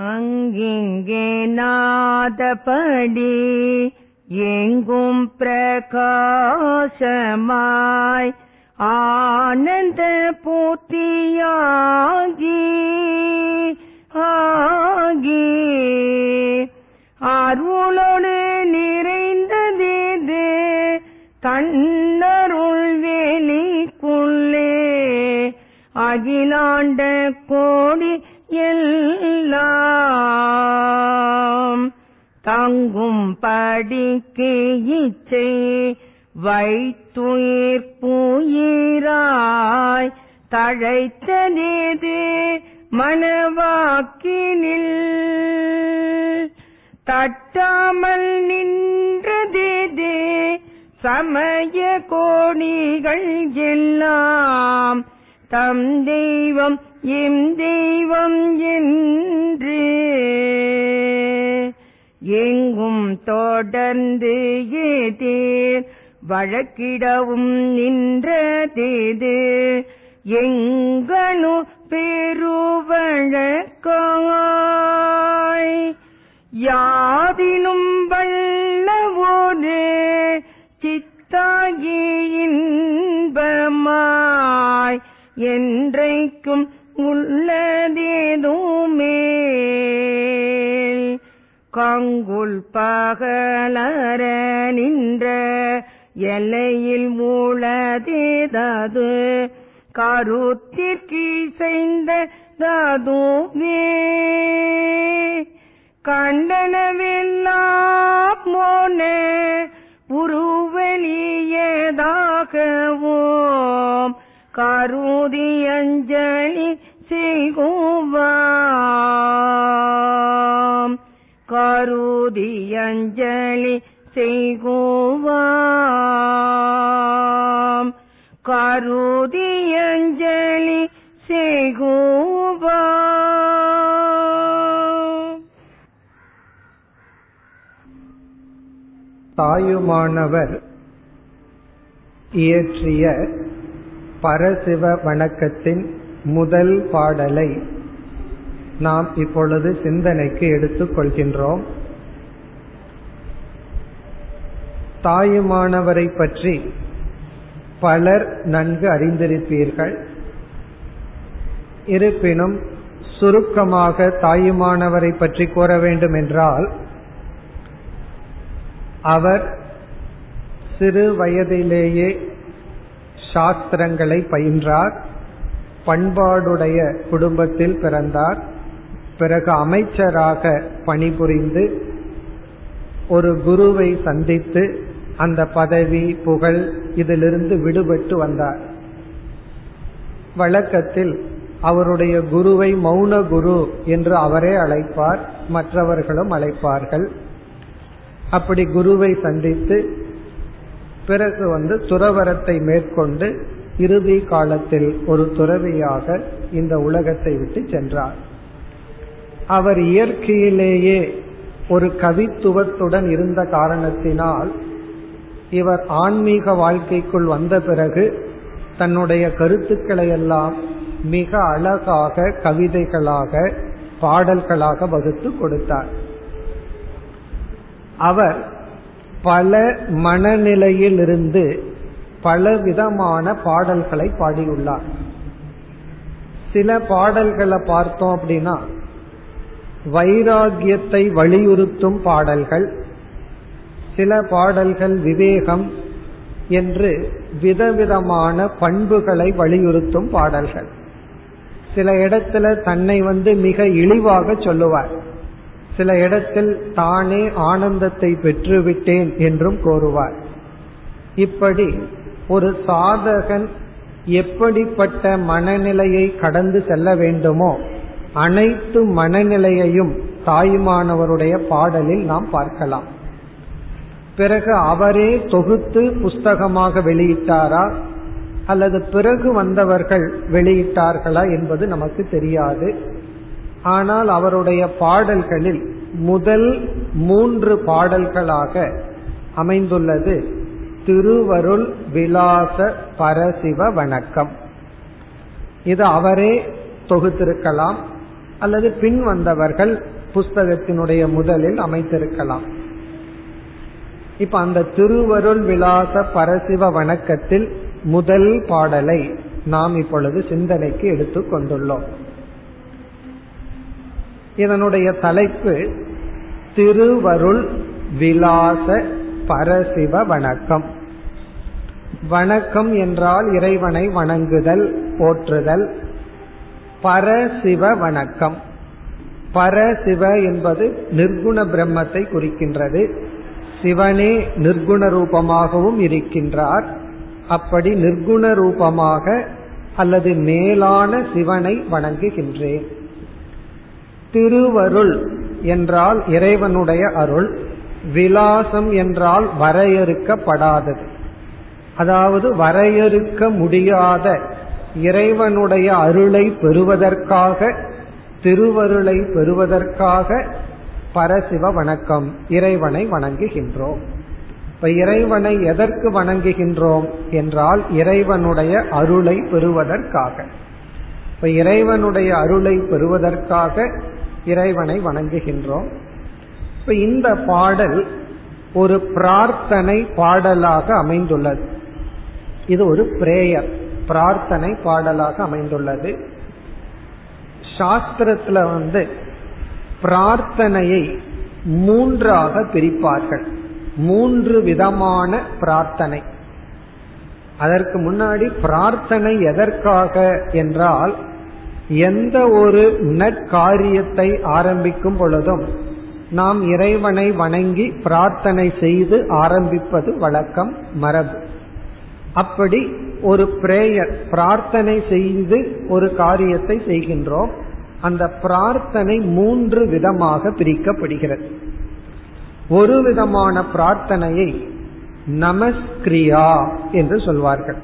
அங்கிங்கே நாதபடி எங்கும் பிரகாசமாய் ஆனந்த பூர்த்தியாகி ஆகி அருளோடு நிறைந்தது தன்னருள் வேலிக்குள்ளே அகிலாண்ட கோடி தாங்கும் படிக்கு இச்சை வைத்துயிர் புயிராய் தழைத்ததேது மனவாக்கினில். தட்டாமல் நின்றதேதே சமய கோணிகள் எல்லாம் தம் தெய்வம் எம் தெய்வம் என்று எங்கும் தொடர்ந்து ஏதேர் வழக்கிடவும் நின்றதேது. எங்கனு பெருவழக்காய் யாதினும் வல்லவோரு சித்தாகி இன்பமாய் என்றைக்கும் உள்ளதேதோ கங்குல் பகலர நின்ற எல்லையில் மூலதேதது. கருத்திற்கிசைந்த ததுவே கண்டனவெல்லாம் மோன உருவலியதாகவும் கருதி அஞ்சலி அஞ்சலி செய்குவாம். கருதி அஞ்சலி செய்குவாம். தாயுமானவர் இயற்றிய பரசிவ வணக்கத்தின் முதல் பாடலை நாம் இப்பொழுது சிந்தனைக்கு எடுத்துக் கொள்கின்றோம். தாயுமானவரை பற்றி பலர் நன்கு அறிந்திருப்பீர்கள். இருப்பினும் சுருக்கமாக தாயுமானவரை பற்றி கூற வேண்டும் என்றால் அவர் சிறு வயதிலேயே சாஸ்திரங்களை பயின்றார் பண்பாடுடைய குடும்பத்தில் பிறந்தார் பிறகு அமைச்சராக பணிபுரிந்து ஒரு குருவை சந்தித்து அந்த பதவி புகழ் இதிலிருந்து விடுபட்டு வந்தார். வழக்கத்தில் அவருடைய குருவை மௌன குரு என்று அவரே அழைப்பார் மற்றவர்களும் அழைப்பார்கள். அப்படி குருவை சந்தித்து பிறகு வந்து துறவரத்தை மேற்கொண்டு இறுதி காலத்தில் ஒரு துறவியாக இந்த உலகத்தை விட்டு சென்றார். அவர் இயற்கையிலேயே ஒரு கவித்துவத்துடன் இருந்த காரணத்தினால் இவர் ஆன்மீக வாழ்க்கைக்குள் வந்த பிறகு தன்னுடைய கருத்துக்களை எல்லாம் மிக அழகாக கவிதைகளாக பாடல்களாக வகுத்து கொடுத்தார். அவர் பல மனநிலையிலிருந்து பல விதமான பாடல்களை பாடியுள்ளார். சில பாடல்களை பார்த்தோம் அப்படின்னா வைராகியத்தை வலியுறுத்தும் பாடல்கள் சில பாடல்கள் விவேகம் என்று விதவிதமான பண்புகளை வலியுறுத்தும் பாடல்கள். சில இடத்துல தன்னை வந்து மிக இழிவாக சொல்லுவார். சில இடத்தில் தானே ஆனந்தத்தை பெற்றுவிட்டேன் என்றும் கோருவார். இப்படி ஒரு சாதகன் எப்படிப்பட்ட மனநிலையை கடந்து செல்ல வேண்டுமோ அனைத்து மனநிலையையும் தாயுமானவருடைய பாடலில் நாம் பார்க்கலாம். பிறகு அவரே தொகுத்து புஸ்தகமாக வெளியிட்டாரா? அல்லது பிறகு வந்தவர்கள் வெளியிட்டார்களா என்பது நமக்கு தெரியாது. ஆனால் அவருடைய பாடல்களில் முதல் மூன்று பாடல்களாக அமைந்துள்ளது. திருவருள் விலாச பரசிவ வணக்கம். இது அவரே தொகுத்திருக்கலாம். அல்லது பின் வந்தவர்கள் புஸ்தகத்தினுடைய முதலில் அமைத்திருக்கலாம். இப்ப அந்த திருவருள் விலாச பரசிவ வணக்கத்தில் முதல் பாடலை நாம் இப்பொழுது சிந்தனைக்கு எடுத்துக் கொண்டுள்ளோம். இதனுடைய தலைப்பு திருவருள் விலாச பரசிவ வணக்கம். வணக்கம் என்றால் இறைவனை வணங்குதல் போற்றுதல். பரசிவ வணக்கம். பரசிவ என்பது நிர்குண பிரம்மத்தை குறிக்கின்றது. சிவனே நிர்குண ரூபமாகவும் இருக்கின்றார். அப்படி நிர்குண ரூபமாக அல்லது மேலான சிவனை வணங்குகின்றேன். திருவருள் என்றால் இறைவனுடைய அருள் விலாசம் என்றால் வரையறுக்கப்படாதது. அதாவது வரையறுக்க முடியாத இறைவனுடைய அருளை பெறுவதற்காக திருவருளை பெறுவதற்காக பரசிவ வணக்கம். இறைவனை வணங்குகின்றோம். இப்ப இறைவனை எதற்கு வணங்குகின்றோம் என்றால் இறைவனுடைய அருளை பெறுவதற்காக. இப்ப இறைவனுடைய அருளை பெறுவதற்காக இறைவனை வணங்குகின்றோம். இப்ப இந்த பாடல் ஒரு பிரார்த்தனை பாடலாக அமைந்துள்ளது. இது ஒரு பிரேயர் பிரார்த்தனை பாடலாக அமைந்துள்ளது. சாஸ்திரத்துல வந்து பிரார்த்தனையை மூன்றாக பிரிப்பார்கள். மூன்று விதமான பிரார்த்தனை. அதற்கு முன்னாடி பிரார்த்தனை எதற்காக என்றால் எந்த ஒரு நற்காரியத்தை ஆரம்பிக்கும் பொழுதும் நாம் இறைவனை வணங்கி பிரார்த்தனை செய்து ஆரம்பிப்பது வழக்கம் மரபு. அப்படி ஒரு பிரேயர் பிரார்த்தனை செய்து ஒரு காரியத்தை செய்கின்றோம். அந்த பிரார்த்தனை மூன்று விதமாக பிரிக்கப்படுகிறது. ஒரு விதமான பிரார்த்தனையை நமஸ்கிரியா என்று சொல்வார்கள்.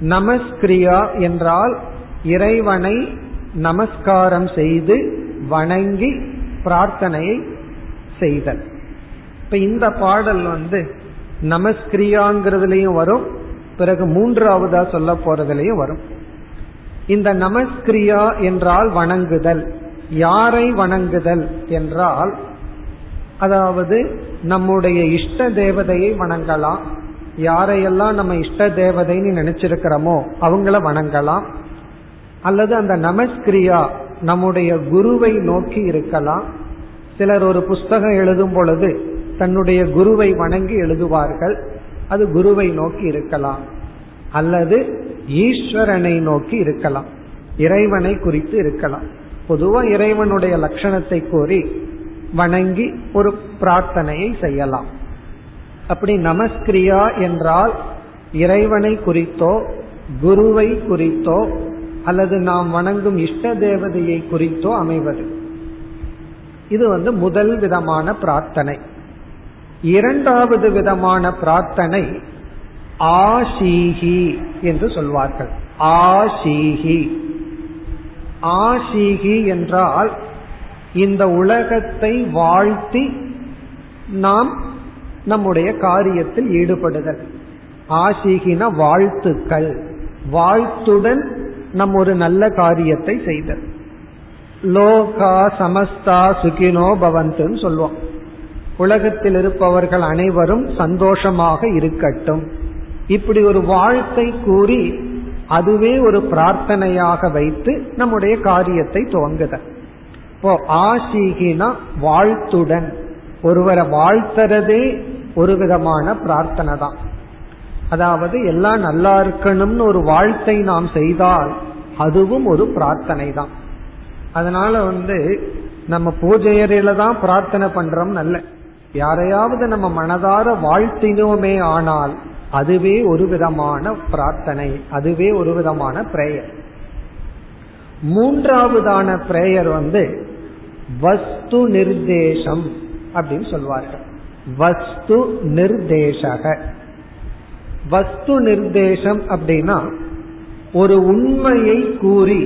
நமஸ்கிரியா என்றால் இறைவனை நமஸ்காரம் செய்து வணங்கி பிரார்த்தனையை செய்தல். இப்ப இந்த பாடல் வந்து நமஸ்கிரியாங்கிறதுலயும் வரும் பிறகு மூன்றாவதா சொல்ல போறதுலயும் வரும். இந்த நமஸ்கிரியா என்றால் வணங்குதல். யாரை வணங்குதல் என்றால் அதாவது நம்முடைய இஷ்ட தேவதையை வணங்கலாம். யாரையெல்லாம் நம்ம இஷ்ட தேவதைன்னு நினைச்சிருக்கிறோமோ அவங்கள வணங்கலாம். அல்லது அந்த நமஸ்கிரியா நம்முடைய குருவை நோக்கி இருக்கலாம். சிலர் ஒரு புஸ்தகம் எழுதும் பொழுது தன்னுடைய குருவை வணங்கி எழுதுவார்கள். அது குருவை நோக்கி இருக்கலாம். அல்லது ஈஸ்வரனை நோக்கி இருக்கலாம். இறைவனை குறித்து இருக்கலாம். பொதுவா இறைவனுடைய லட்சணத்தை கூறி வணங்கி ஒரு பிரார்த்தனையை செய்யலாம். அப்படி நமஸ்கிரியா என்றால் இறைவனை குறித்தோ குருவை குறித்தோ அல்லது நாம் வணங்கும் இஷ்ட தேவதையை குறித்தோ அமைவது. இது வந்து முதல் விதமான பிரார்த்தனை. இரண்டாவது விதமான பிரார்த்தனை ஆஷீஹி என்று சொல்வார்கள். ஆஷீஹி. ஆஷீஹி என்றால் இந்த உலகத்தை வாழ்த்தி நாம் நம்முடைய காரியத்தில் ஈடுபடுதல். ஆஷீகின வாழ்த்துக்கள். வாழ்த்துடன் நம் ஒரு நல்ல காரியத்தை செய்தல். லோகா சமஸ்தா சுகினோ பவந்துன்னு சொல்லுவோம் உலகத்தில் இருப்பவர்கள் அனைவரும் சந்தோஷமாக இருக்கட்டும். இப்படி ஒரு வாழ்த்தை கூறி அதுவே ஒரு பிரார்த்தனையாக வைத்து நம்முடைய காரியத்தை துவங்குதல் இப்போ ஆசீகினா வாழ்த்துடன். ஒருவரை வாழ்த்துறதே ஒரு விதமான பிரார்த்தனை தான். அதாவது எல்லாம் நல்லா இருக்கணும்னு ஒரு வாழ்த்தை நாம் செய்தால் அதுவும் ஒரு பிரார்த்தனை தான். அதனால வந்து நம்ம பூஜையறையில தான் பிரார்த்தனை பண்றோம் நல்ல யாரையாவது நம்ம மனதார வாழ்த்தினோமே ஆனால் அதுவே ஒரு விதமான பிரார்த்தனை அதுவே ஒரு விதமான பிரேயர் மூன்றாவதான பிரேயர் வந்து வஸ்து நிர்தேசம் அப்படின்னு சொல்வார்கள். வஸ்து நிர்தேசக வஸ்து நிர்தேசம் அப்படின்னா ஒரு உண்மையை கூறி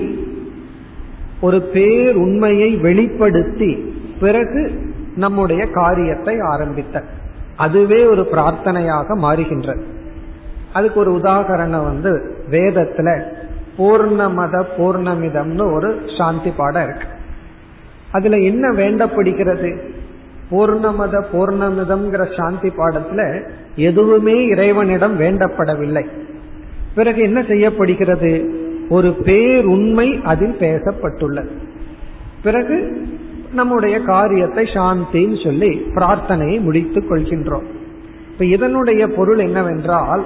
ஒரு பேர் உண்மையை வெளிப்படுத்தி பிறகு நம்முடைய காரியத்தை ஆரம்பித்த அதுவே ஒரு பிரார்த்தனையாக மாறுகின்றது. அதுக்கு ஒரு உதாகரணம் வந்து வேதத்துல பூர்ணமத பூர்ணமிதம்னு ஒரு சாந்தி பாடம் இருக்கு. அதுல என்ன வேண்டப்படுகிறது? பூர்ணமத பூர்ணமிதம்ங்கிற சாந்தி பாடத்துல எதுவுமே இறைவனிடம் வேண்டப்படவில்லை. பிறகு என்ன செய்யப்படுகிறது? ஒரு பேருண்மை அதில் பேசப்பட்டுள்ளது. பிறகு நம்முடைய காரியத்தை சாந்தின்னு சொல்லி பிரார்த்தனையை முடித்துக் கொள்கின்றோம். இப்ப இதனுடைய பொருள் என்னவென்றால்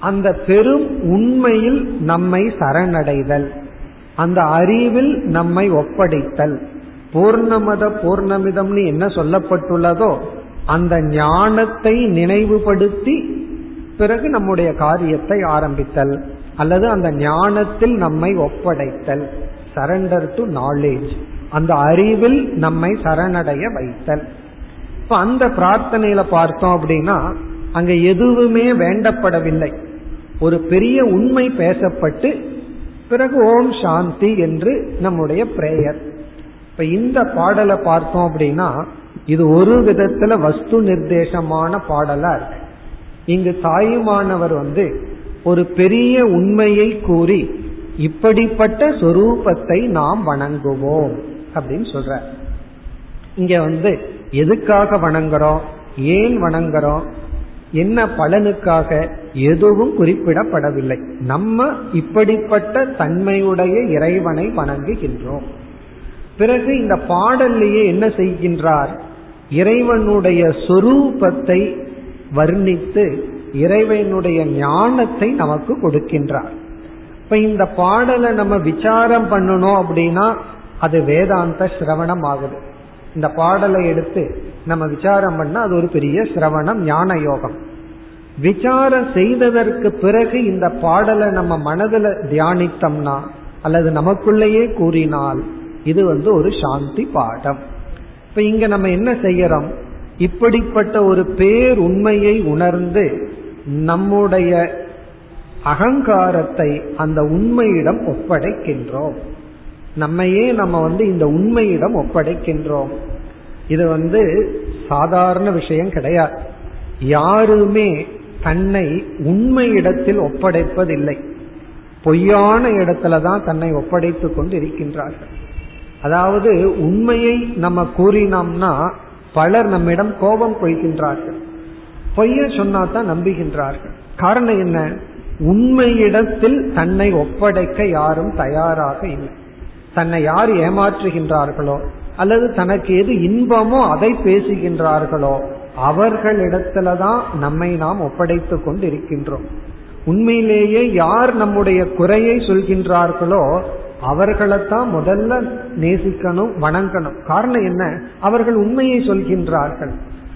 அந்த பெரும் உண்மையில் நம்மை சரணடைதல். அந்த அறிவில் நம்மை ஒப்படைத்தல். பூர்ணமத பூர்ணமிதம்னு என்ன சொல்லப்பட்டுள்ளதோ அந்த ஞானத்தை நினைவுபடுத்தி பிறகு நம்முடைய காரியத்தை ஆரம்பித்தல். அல்லது அந்த ஞானத்தில் நம்மை ஒப்படைத்தல். சரண்டர் டு நாலேஜ் அந்த அறிவில் நம்மை சரணடைய வைத்தல். இப்ப அந்த பிரார்த்தனையில பார்த்தோம் அப்படின்னா அங்க எதுவுமே வேண்டப்படவில்லை. ஒரு பெரிய உண்மை பேசப்பட்டு பிறகு ஓம் சாந்தி என்று நம்முடைய பிரேயர். இப்ப இந்த பாடலை பார்த்தோம் அப்படின்னா இது ஒரு விதத்துல வஸ்து நிர்தேசமான பாடலா இருக்கு. இங்கு தாயுமானவர் வந்து ஒரு பெரிய உண்மையை கூறி இப்படிப்பட்ட சொரூபத்தை நாம் வணங்குவோம் அப்படின்னு சொல்ற இங்க வந்து எதுக்காக வணங்குறோம்? ஏன் வணங்குறோம்? என்ன பலனுக்காக எதுவும் குறிப்பிடப்படவில்லை. நம்ம இப்படிப்பட்ட தன்மையுடைய இறைவனை வணங்குகின்றோம். பிறகு இந்த பாடல்லையே என்ன செய்கின்றார்? இறைவனுடைய சொரூபத்தை வர்ணித்து இறைவனுடைய ஞானத்தை நமக்கு கொடுக்கின்றார். இப்ப இந்த பாடலை நம்ம விசாரம் பண்ணணும் அப்படின்னா அது வேதாந்த சிரவணம் ஆகுது. இந்த பாடலை எடுத்து நம்ம விசாரம் பண்ணா அது ஒரு பெரிய சிரவணம் ஞான யோகம். விசாரம் செய்ததற்கு பிறகு இந்த பாடலை நம்ம மனதில் தியானித்தோம்னா அல்லது நமக்குள்ளேயே கூறினால் இது வந்து ஒரு சாந்தி பாடம். இப்ப இங்க நம்ம என்ன செய்யறோம்? இப்படிப்பட்ட ஒரு பேர் உண்மையை உணர்ந்து நம்முடைய அகங்காரத்தை அந்த உண்மையிடம் ஒப்படைக்கின்றோம். நம்மையே நம்ம வந்து இந்த உண்மையிடம் ஒப்படைக்கின்றோம். இது வந்து சாதாரண விஷயம் கிடையாது. யாருமே தன்னை உண்மை இடத்தில் ஒப்படைப்பதில்லை. பொய்யான இடத்துல தான் தன்னை ஒப்படைத்து கொண்டு இருக்கின்றார்கள் அதாவது உண்மையை நம்ம கூறினோம்னா பலர் நம்மிடம் கோபம் கொள்கின்றார்கள். பொய்ய சொன்னா தான் நம்புகின்றார்கள். காரணம் என்ன? உண்மையிடத்தில் தன்னை ஒப்படைக்க யாரும் தயாராக இல்லை. தன்னை யார் ஏமாற்றுகின்றார்களோ அல்லது தனக்கு எது இன்பமோ அதை பேசுகின்றார்களோ அவர்களிடத்துலதான் நம்மை நாம் ஒப்படைத்து கொண்டு இருக்கின்றோம் உண்மையிலேயே யார் நம்முடைய குறையை சொல்கின்றார்களோ அவர்களைத்தான் முதல்ல நேசிக்கணும் வணங்கணும். காரணம் என்ன? அவர்கள் உண்மையை சொல்கின்றார்கள்.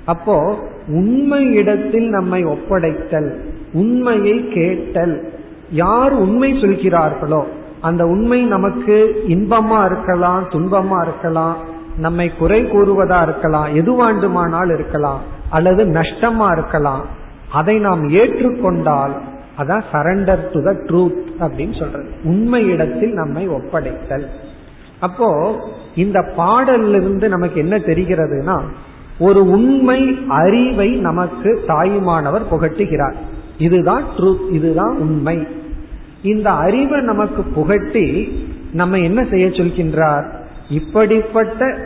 அப்போ உண்மை இடத்தில் நம்மை ஒப்படைத்தல் உண்மையை கேட்டல் யார் உண்மை சொல்கிறார்களோ அந்த உண்மை நமக்கு இன்பமா இருக்கலாம் துன்பமா இருக்கலாம் நம்மை குறை கூறுவதா இருக்கலாம் எதுவாண்டுமானால் இருக்கலாம் அல்லது நஷ்டமா இருக்கலாம் அதை நாம் ஏற்றுக்கொண்டால் அதான் சரண்டர் டு த ட்ரூத் அப்படின்னு சொல்றது. உண்மை இடத்தில் நம்மை ஒப்படைத்தல். அப்போ இந்த பாடலிருந்து இருந்து நமக்கு என்ன தெரிகிறதுனா ஒரு உண்மை அறிவை நமக்கு தாயுமானவர் புகட்டுகிறார். இதுதான் ட்ரூத் இதுதான் உண்மை. இந்த அறிவை நமக்கு புகட்டி நம்ம என்ன செய்ய சொல்கின்றார்? இப்படிப்பட்ட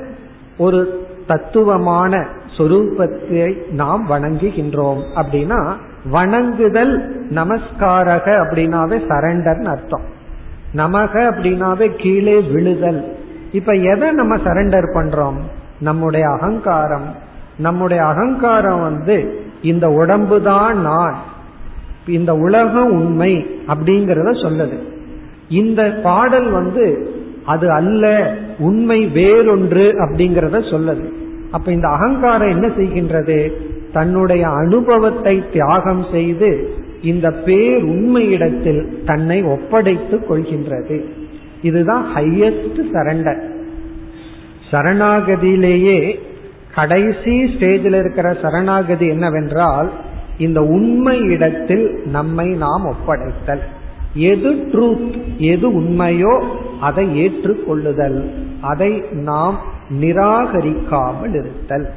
ஒரு தத்துவமான சொரூபத்தை நாம் வணங்குகின்றோம். அப்படின்னா வணங்குதல் நமஸ்காரக அப்படின்னாவே சரண்டர்னு அர்த்தம். நமக அப்படின்னாவே கீழே விழுதல். இப்ப எதை நம்ம சரண்டர் பண்றோம்? நம்முடைய அகங்காரம். நம்முடைய அகங்காரம் வந்து இந்த உடம்பு தான் நான். இந்த உலகம் உண்மை அப்படிங்கிறத சொல்லுது. இந்த பாடல் வந்து அது அல்ல உண்மை வேறொன்று அப்படிங்கிறத சொல்லுது. அப்ப இந்த அகங்காரம் என்ன செய்கின்றது? தன்னுடைய அனுபவத்தை தியாகம் செய்து இந்த பேர் உண்மையிடத்தில் தன்னை ஒப்படைத்துக் கொள்கின்றது. இதுதான் ஹையஸ்ட் சரண்டர் சரணாகதியிலேயே கடைசி ஸ்டேஜில் இருக்கிற சரணாகதி என்னவென்றால் இந்த உண்மை இடத்தில் நம்மை நாம் ஒப்படைத்தல். எது ட்ரூத் எது உண்மையோ அதை ஏற்றுக்கொள்ளுதல். அதை நாம் நிராகரிக்காமல் இருத்தல்.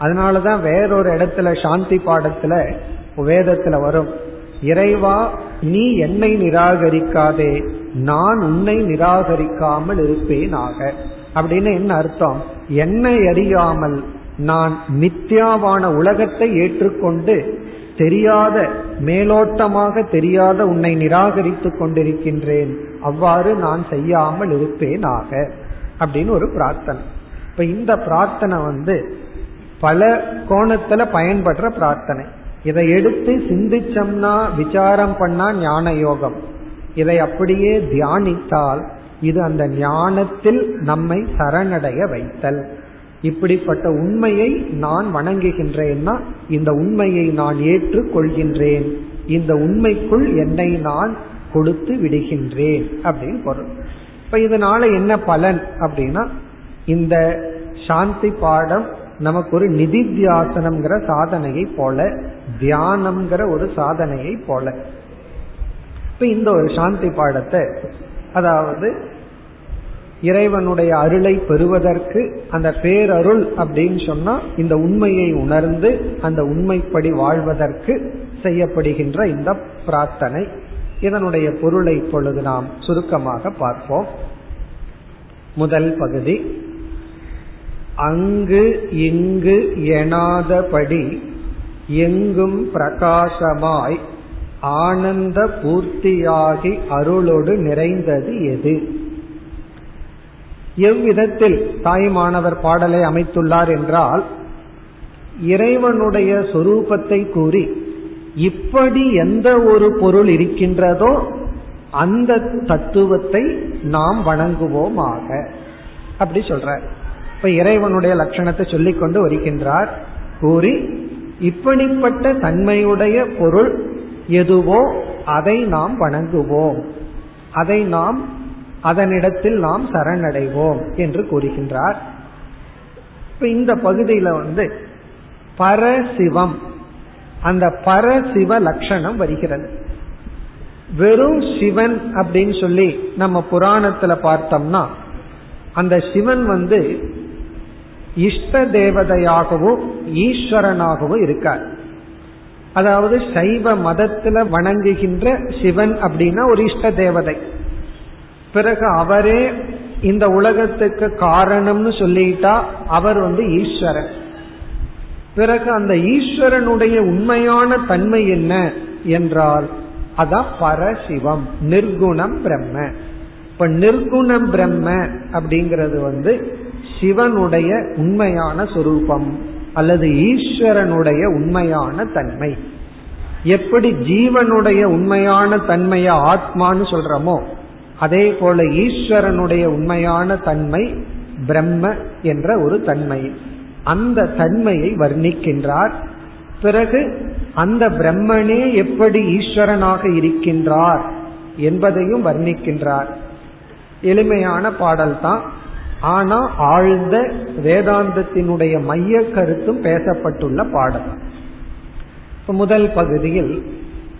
அதனாலதான் வேறொரு இடத்துல சாந்தி பாடத்துல வேதத்துல வரும். இறைவா நீ என்னை நிராகரிக்காதே நான் உன்னை நிராகரிக்காமல் இருப்பேனாக. அப்படின்னு என்ன அர்த்தம்? என்னை அறியாமல் நான் மித்யாவான உலகத்தை ஏற்றுக்கொண்டு தெரியாத மேலோட்டமாக தெரியாத உன்னை நிராகரித்துக் கொண்டிருக்கின்றேன். அவ்வாறு நான் செய்யாமல் இருப்பேனாக அப்படின்னு ஒரு பிரார்த்தனை. இப்ப இந்த பிரார்த்தனை வந்து பல கோணத்துல பயன்படுற பிரார்த்தனை. இதை எடுத்து சிந்திச்சோம்னா விசாரம் பண்ணா ஞான யோகம். இதை அப்படியே தியானித்தால் இது அந்த ஞானத்தில் நம்மை சரணடைய வைத்தல். இப்படிப்பட்ட உண்மையை நான் வணங்குகின்றேன்னா இந்த உண்மையை நான் ஏற்றுக் கொள்கின்றேன் இந்த உண்மைக்குள் என்னை நான் கொடுத்து விடுகின்றேன் அப்படின்னு பொருள். இப்ப இதனால என்ன பலன் அப்படின்னா இந்த சாந்தி பாடம் நமக்கு ஒரு நிதித்தியாசனம்ங்கிற சாதனையை போல தியானம்ங்கிற ஒரு சாதனையை போல. இப்ப இந்த ஒரு சாந்தி பாடத்தை அதாவது இறைவனுடைய அருளை பெறுவதற்கு அந்த பேரருள் அப்படின்னு சொன்னா இந்த உண்மையை உணர்ந்து அந்த உண்மைப்படி வாழ்வதற்கு செய்யப்படுகின்ற இந்த பிரார்த்தனை. இதனுடைய பொருளை இப்பொழுது நாம் சுருக்கமாக பார்ப்போம். முதல் பகுதி அங்கு இங்கு எனாதபடி எங்கும் பிரகாசமாய் ஆனந்த பூர்த்தியாகி அருளோடு நிறைந்தது எது? எவ்விதத்தில் தாய்மானவர் பாடலை அமைத்துள்ளார் என்றால் இறைவனுடைய சொரூபத்தை கூறி இப்படி எந்த ஒரு பொருள் இருக்கின்றதோ அந்த தத்துவத்தை நாம் வணங்குவோமாக. அப்படி சொல்ற இப்ப இறைவனுடைய லட்சணத்தை சொல்லிக் கொண்டு வருகின்றார். கூறி இப்படிப்பட்ட தன்மையுடைய பொருள் எதுவோ அதை நாம் வணங்குவோம். அதை நாம் அதனிடத்தில் நாம் சரணடைவோம் என்று கூறுகின்றார். இப்ப இந்த பகுதியில வந்து பரசிவம் அந்த பரசிவ லட்சணம் வருகிறது. வெறும் சிவன் அப்படின்னு சொல்லி நம்ம புராணத்துல பார்த்தோம்னா அந்த சிவன் வந்து இஷ்ட தேவதையாகவும் ஈஸ்வரனாகவும் இருக்கார். அதாவது சைவ மதத்துல வணங்குகின்ற சிவன் அப்படின்னா ஒரு இஷ்ட தேவதை. பிறகு அவரே இந்த உலகத்துக்கு காரணம்னு சொல்லிட்டா அவர் வந்து ஈஸ்வரன். பிறகு அந்த ஈஸ்வரனுடைய உண்மையான தன்மை என்ன என்றால் அதான் பரசிவம் நிர்குணம் பிரம்ம. இப்ப நிர்குணம் பிரம்ம அப்படிங்கிறது வந்து சிவனுடைய உண்மையான சொரூபம் அல்லது ஈஸ்வரனுடைய உண்மையான தன்மை. எப்படி ஜீவனுடைய உண்மையான தன்மையை ஆத்மான்னு சொல்றோமோ அதே போல ஈஸ்வரனுடைய உண்மையான தன்மை பிரம்ம என்ற ஒரு தன்மை. அந்த தன்மையை வர்ணிக்கின்றார். பிறகு அந்த பிரம்மனே எப்படி ஈஸ்வரனாக இருக்கின்றார் என்பதையும் வர்ணிக்கின்றார். எளிமையான பாடல்தான். ஆனா ஆழ்ந்த வேதாந்தத்தினுடைய மைய கருத்தும் பேசப்பட்டுள்ள பாடல். முதல் பகுதியில்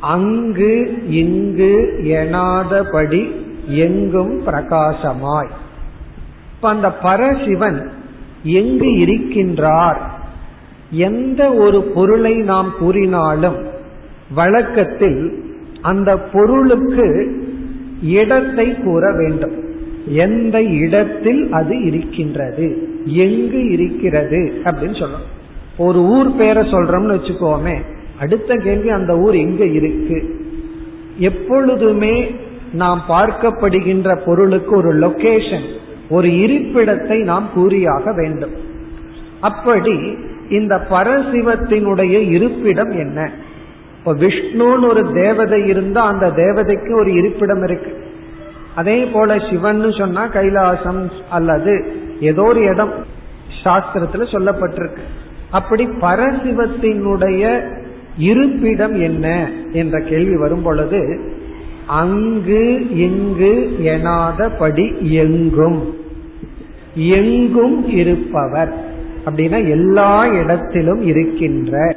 அங்கு இங்கு எனாதபடி எங்கும் பிரகாசமாய். இப்ப அந்த பரசிவன் எங்கு இருக்கின்றார்? எந்த ஒரு பொருளை நாம் கூறினாலும் வழக்கத்தில் அந்த பொருளுக்கு இடத்தை கூற வேண்டும். எந்த இடத்தில் அது இருக்கின்றது? எங்கு இருக்கிறது? அப்படின்னு சொல்லணும். ஒரு ஊர் பேரை சொல்றோம்னு வச்சுக்கோமே அடுத்த கேள்வி அந்த ஊர் எங்க இருக்கு? எப்பொழுதுமே நாம் பார்க்கப்படுகின்ற பொருளுக்கு ஒரு லொகேஷன் ஒரு இருப்பிடத்தை நாம் கூறியாக வேண்டும். அப்படி இந்த பரசிவத்தினுடைய இருப்பிடம் என்ன? இப்ப விஷ்ணுன்னு ஒரு தேவதை இருந்தா அந்த தேவதைக்கு ஒரு இருப்பிடம் இருக்கு. அதே போல சிவன் சொன்னா கைலாசம் அல்லது ஏதோ ஒரு இடம் சாஸ்திரத்துல சொல்லப்பட்டிருக்கு. அப்படி பரசிவத்தினுடைய இருப்பிடம் என்ன? என்ற கேள்வி வரும் பொழுது அங்கு இங்கு எனாதபடி எங்கும். எங்கும் இருப்பவர். அப்படின்னா எல்லா இடத்திலும் இருக்கின்ற.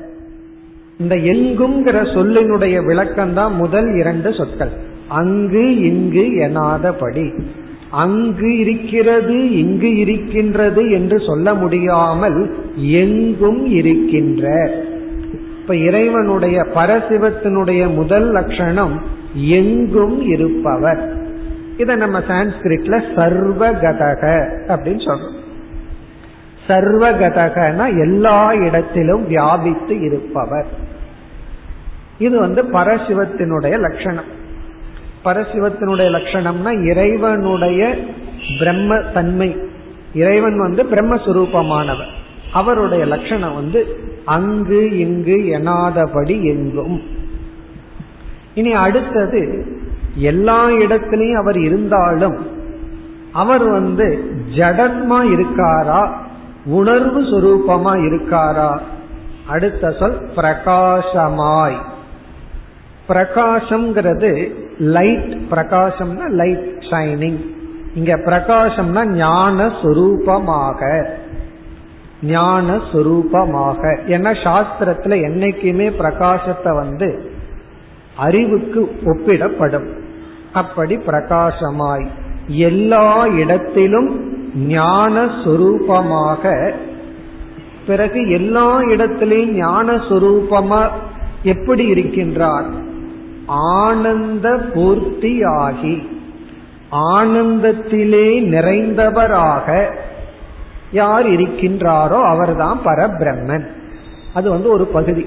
இந்த எங்குங்கிற சொல்லினுடைய விளக்கம் தான் முதல் இரண்டு சொற்கள். அங்கு இங்கு எனாதபடி. அங்கு இருக்கிறது இங்கு இருக்கின்றது என்று சொல்ல முடியாமல் எங்கும் இருக்கின்ற. இப்ப இறைவனுடைய பரசிவத்தினுடைய முதல் லட்சணம் எங்கும் இருப்பவர். இத நம்ம சான்ஸ்கிரிட்ல சர்வகதக அப்படின்னு சொல்றோம். சர்வகதகனா எல்லா இடத்திலும் வியாபித்து இருப்பவர். இது வந்து பரசிவத்தினுடைய லட்சணம். பரசிவத்தினுடைய லட்சணம்னா இறைவனுடைய பிரம்ம தன்மை. இறைவன் வந்து பிரம்மஸ்வரூபமானவர். அவருடைய லட்சணம் வந்து அங்கு இங்கு எனாதபடி எங்கும். இனி அடுத்தது எல்லா இடத்திலையும் அவர் இருந்தாலும் அவர் வந்து ஜடத்மா இருக்காரா? உணர்வு சுரூபமா இருக்காரா? அடுத்த சொல் பிரகாசமாய். பிரகாசம்ங்கிறது லைட் பிரகாசம்னா லைட் ஷைனிங் இங்க பிரகாசம்னா ஞான சுரூபமாக. ஞான சுரூபமாக. ஏன்னா சாஸ்திரத்துல என்னைக்குமே பிரகாசத்தை வந்து அறிவுக்கு ஒப்பிடப்படும். அப்படி பிரகாசமாய் எல்லா இடத்திலும் ஞான சுரூபமாக பிறகு எல்லா இடத்திலையும் ஞான சுரூபமா எப்படி இருக்கின்றார்? ஆனந்த பூர்த்தியாகி ஆனந்தத்திலே நிறைந்தவராக யார் இருக்கின்றாரோ அவர்தான் பரபிரம்மன். அது வந்து ஒரு பகுதி.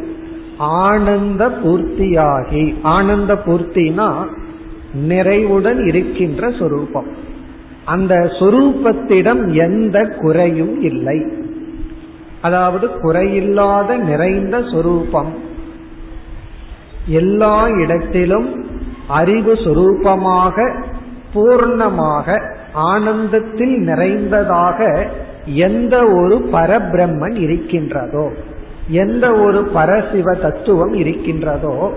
ஆனந்த பூர்த்தியாகி ஆனந்த பூர்த்தினா நிறைவுடன் இருக்கின்ற சொரூபம். அந்த சொரூபத்திடம் எந்த குறையும் இல்லை. அதாவது குறையில்லாத நிறைந்த சொரூபம். எல்லா இடத்திலும் அறிவு சொரூபமாக பூர்ணமாக ஆனந்தத்தில் நிறைந்ததாக எந்த ஒரு பரபிரம்மன் இருக்கின்றதோ. எந்த ஒரு பரசிவ தத்துவம் இருக்கின்றதோ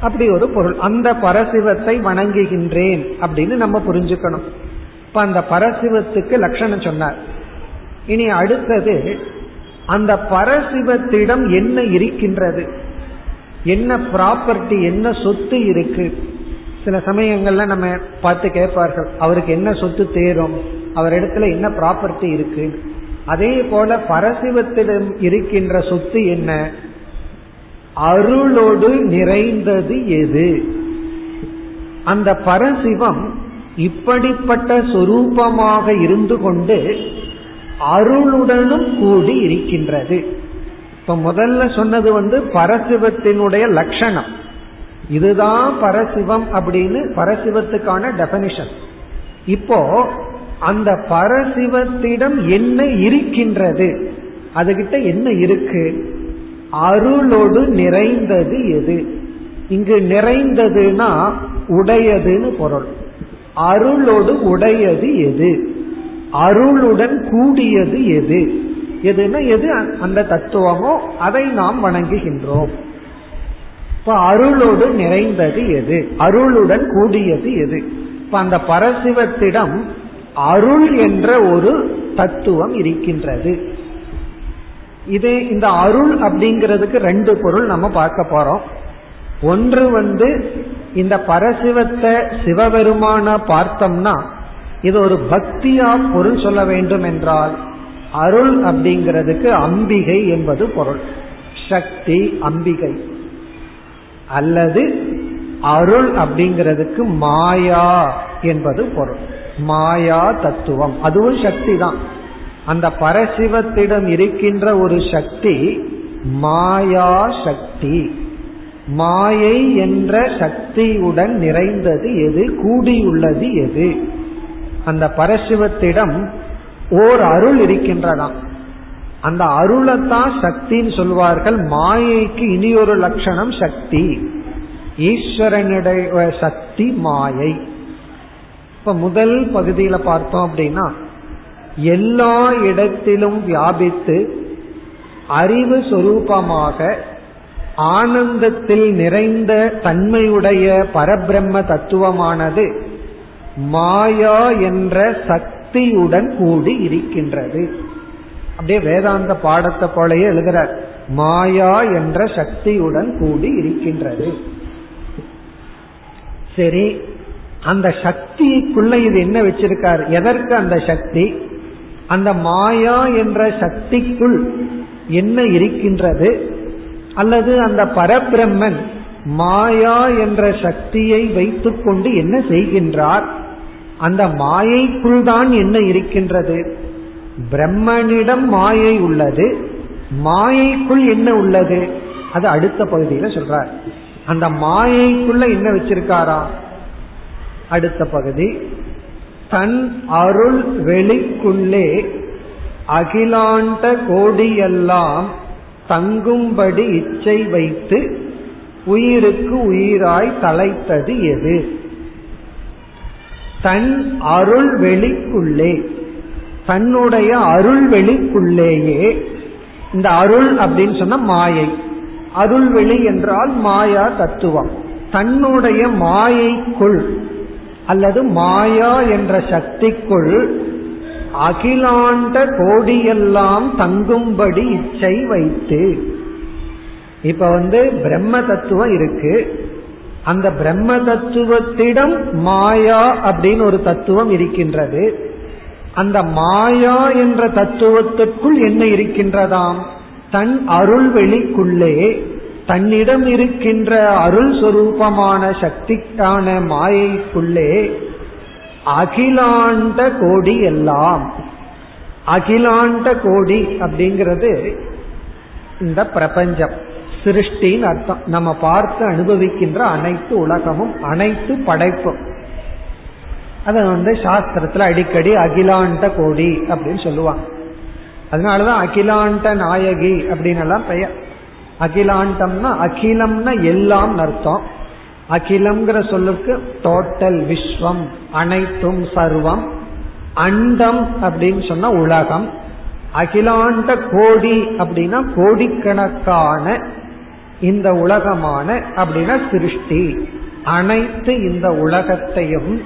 அப்படி ஒரு பொருள். அந்த பரசிவத்தை வணங்குகின்றேன் அப்படின்னு நம்ம புரிஞ்சுக்கணும். இப்ப அந்த பரசிவத்துக்கு லட்சணம் சொன்னார். இனி அடுத்தது அந்த பரசிவத்திடம் என்ன இருக்கின்றது? என்ன ப்ராப்பர்ட்டி என்ன சொத்து இருக்கு? சில சமயங்கள்ல நம்ம பார்த்து கேட்பார்கள் அவருக்கு என்ன சொத்து தேரும் அவர் இடத்துல என்ன ப்ராப்பர்ட்டி இருக்கு? அதே போல பரசிவத்திடம் இருக்கின்ற சொத்து என்ன? அருளோடு நிறைந்தது எது? அந்த பரசிவம் இப்படிப்பட்ட சொரூபமாக இருந்து கொண்டு அருளுடனும் கூடி இருக்கின்றது. இப்ப முதல்ல சொன்னது வந்து பரசிவத்தினுடைய லட்சணம். இதுதான் பரசிவம் அப்படின்னு பரசிவத்துக்கான டெபனிஷன் இப்போ அந்த பரசிவத்திடம் என்ன இருக்கின்றது? அதுகிட்ட என்ன இருக்கு? அருளோடு நிறைந்தது எது? இங்கு நிறைந்ததுன்னா உடையதுன்னு பொருள். அருளோடு உடையது எது? அருளுடன் கூடியது எது? எதுனா எது? அந்த தத்துவமோ அதை நாம் வணங்குகின்றோம். இப்ப அருளோடு நிறைந்தது எது? அருளுடன் கூடியது எது? இப்ப அந்த பரசிவத்திடம் அருள் என்ற ஒரு தத்துவம் இருக்கின்றது. இது இந்த அருள் அப்படிங்கிறதுக்கு ரெண்டு பொருள் நம்ம பார்க்க போறோம். ஒன்று வந்து இந்த பரசிவத்தை சிவபெருமான பார்த்தோம்னா இது ஒரு பக்தியா பொருள் சொல்ல வேண்டும் என்றால் அருள் அப்படிங்கிறதுக்கு அம்பிகை என்பது பொருள். சக்தி அம்பிகை. அல்லது அருள் அப்படிங்கிறதுக்கு மாயா என்பது பொருள். மாயா தத்துவம். அதுவும் சக்தி தான் அந்த பரசிவத்திடம் இருக்கின்ற ஒரு சக்தி மாயா சக்தி. மாயை என்ற சக்தியுடன் நிறைந்தது எது? கூடியுள்ளது எது? அந்த பரசிவத்திடம் ஓர் அருள் இருக்கின்றதாம். அந்த அருளைத்தான் சக்தின்னு சொல்வார்கள். மாயைக்கு இனி ஒரு லட்சணம் சக்தி. ஈஸ்வரனுடைய சக்தி மாயை. இப்ப முதல் பகுதியில பார்த்தோம் அப்படின்னா எல்லா இடத்திலும் வியாபித்து அறிவு சொரூபமாக ஆனந்தத்தில் நிறைந்த தன்மையுடைய பரபிரம்ம தத்துவமானது மாயா என்ற சக்தியுடன் கூடி இருக்கின்றது. அப்படியே வேதாந்த பாடத்தை போலயே எழுதுறார் மாயா என்ற சக்தியுடன் கூடி இருக்கின்றது. சரி அந்த சக்திக்குள்ள இது என்ன வச்சிருக்கார்? எதற்கு அந்த சக்தி? அந்த மாயா என்ற சக்திக்குள் என்ன இருக்கின்றது? அல்லது அந்த பரபிரம்மன் மாயா என்ற சக்தியை வைத்துக்கொண்டு என்ன செய்கின்றார்? அந்த மாயைக்குள் தான் என்ன இருக்கின்றது? பிரம்மனிடம் மாயை உள்ளது. மாயைக்குள் என்ன உள்ளது? அது அடுத்த பகுதியில சொல்றார். அந்த மாயைக்குள்ள என்ன வச்சிருக்காரா? அடுத்த பகுதி. தன் அருள் வெளிக்குள்ளே அகிலாண்ட கோடியெல்லாம் தங்கும்படி இச்சை வைத்து உயிருக்கு உயிராய் தலைத்தது எது? தன் அருள் வெளிக்குள்ளே தன்னுடைய அருள் வெளிக்குள்ளேயே இந்த அருள் அப்படின்னு சொன்ன மாயை. அருள்வெளி என்றால் மாயா தத்துவம். தன்னுடைய மாயைக்குள் அல்லது மாயா என்ற சக்திக்குள் அகிலாண்ட கோடியெல்லாம் தங்கும்படி இச்சை வைத்து. இப்ப வந்து பிரம்ம தத்துவம் இருக்கு. அந்த பிரம்ம தத்துவத்திடம் மாயா அப்படின்னு ஒரு தத்துவம் இருக்கின்றது. அந்த மாயா என்ற தத்துவத்திற்குள் என்ன இருக்கின்றதாம்? தன் அருள் வெளிக்குள்ளே தன்னிடம் இருக்கின்ற அருள் சொரூபமான சக்திக்கான மாயைக்குள்ளே அகிலாண்ட கோடி எல்லாம். அகிலாண்ட கோடி அப்படிங்கிறது இந்த பிரபஞ்சம். சிருஷ்டின்னு அர்த்தம். நம்ம பார்த்து அனுபவிக்கின்ற அனைத்து உலகமும் அனைத்து படைப்பும். அதை வந்து சாஸ்திரத்துல அடிக்கடி அகிலாண்ட கோடி அப்படின்னு சொல்லுவாங்க. அதனாலதான் அகிலாண்ட நாயகி அப்படின்னு எல்லாம் பெயர். அகிலாண்டம்னா அகிலம்னா எல்லாம் அர்த்தம். அகிலம்ங்கிற சொல்லுக்கு டோட்டல் விஸ்வம் அனைத்தும் சர்வம் அண்டம் அப்படின்னு சொன்னா உலகம். அகிலாண்ட கோடி அப்படின்னா கோடிக்கணக்கான இந்த உலகமான அப்படின்னா சிருஷ்டி. அனைத்து இந்த உலகத்தையும்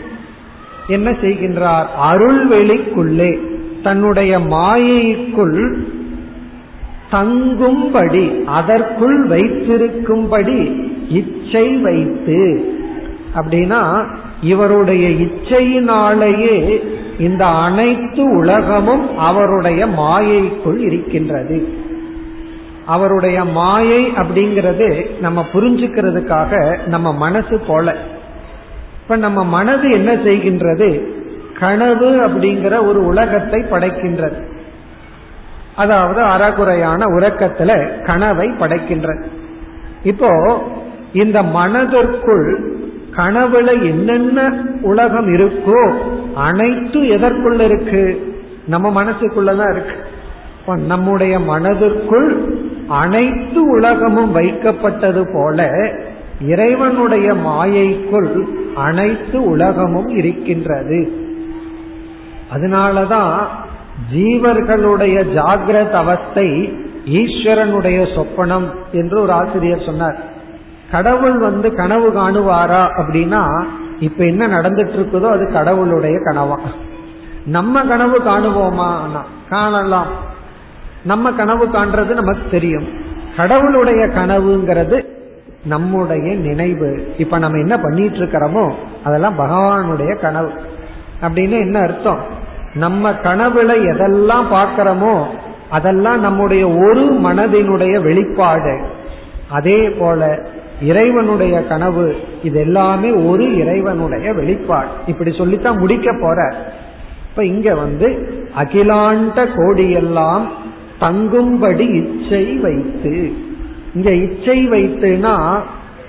என்ன செய்கின்றார்? அருள்வெளிக்குள்ளே தன்னுடைய மாயைக்குள் தங்கும்படி அதற்குள் வைத்திருக்கும்படி இச்சை வைத்து. அப்படின்னா இவருடைய இச்சையினாலேயே இந்த அனைத்து உலகமும் அவருடைய மாயைக்குள் இருக்கின்றது. அவருடைய மாயை அப்படிங்கிறது நம்ம புரிஞ்சுக்கிறதுக்காக நம்ம மனசு போல. இப்ப நம்ம மனது என்ன செய்கின்றது? கனவு அப்படிங்கிற ஒரு உலகத்தை படைக்கின்றது. அதாவது அறகுறையான உறக்கத்துல கனவை படைக்கின்றது இப்போ இந்த மனதிற்குள் கனவுல என்னென்ன உலகம் இருக்கோ அனைத்து எதற்குள்ள இருக்கு? நம்ம மனசுக்குள்ளதான் இருக்கு. நம்முடைய மனதிற்குள் அனைத்து உலகமும் வைக்கப்பட்டது போல இறைவனுடைய மாயைக்குள் அனைத்து உலகமும் இருக்கின்றது. அதனாலதான் ஜீவர்களுடைய ஜாகிரத அவஸ்தை ஈஸ்வரனுடைய சொப்பனம் என்று ஒரு ஆசிரியர் சொன்னார். கடவுள் வந்து கனவு காணுவாரா அப்படின்னா இப்ப என்ன நடந்துட்டு இருக்குதோ அது கடவுளுடைய கனவா. நம்ம கனவு காணுவோமா? காணலாம். நம்ம கனவு காண்றது நமக்கு தெரியும். கடவுளுடைய கனவுங்கிறது நம்முடைய நினைவு. இப்ப நம்ம என்ன பண்ணிட்டு இருக்கிறோமோ அதெல்லாம் பகவானுடைய கனவு. அப்படின்னு என்ன அர்த்தம்? நம்ம கனவுல எதெல்லாம் பார்க்கிறோமோ அதெல்லாம் நம்முடைய ஒரு மனதினுடைய வெளிப்பாடு. அதே போல இறைவனுடைய கனவு இது எல்லாமே ஒரு இறைவனுடைய வெளிப்பாடு. இப்படி சொல்லித்தான் முடிக்க போற. இப்ப இங்க வந்து அகிலாண்ட கோடியெல்லாம் தங்கும்படி இச்சை வைத்து. இங்க இச்சை வைத்துனா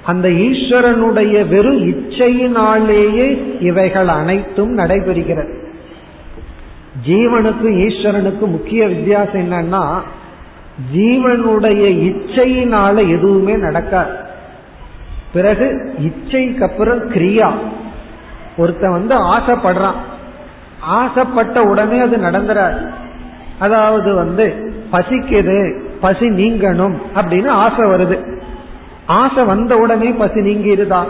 அந்த ஈஸ்வரனுடைய வெறும் இச்சையினாலேயே இவைகள் அனைத்தும் நடைபெறுகிறது. ஜீவனுக்கும் ஈஸ்வரனுக்கும் முக்கிய வித்தியாசம் என்னன்னா ஜீவனுடைய இச்சையினால எதுவுமே நடக்காது. பிறகு இச்சைக்கு அப்புறம் கிரியா. ஒருத்தன் வந்து ஆசைப்படுறான். ஆசைப்பட்ட உடனே அது நடந்துறாரு அதாவது வந்து பசிக்குது பசி நீங்கணும் அப்படின்னு ஆசை வருது. ஆசை வந்த உடனே பசி நீங்கிருதா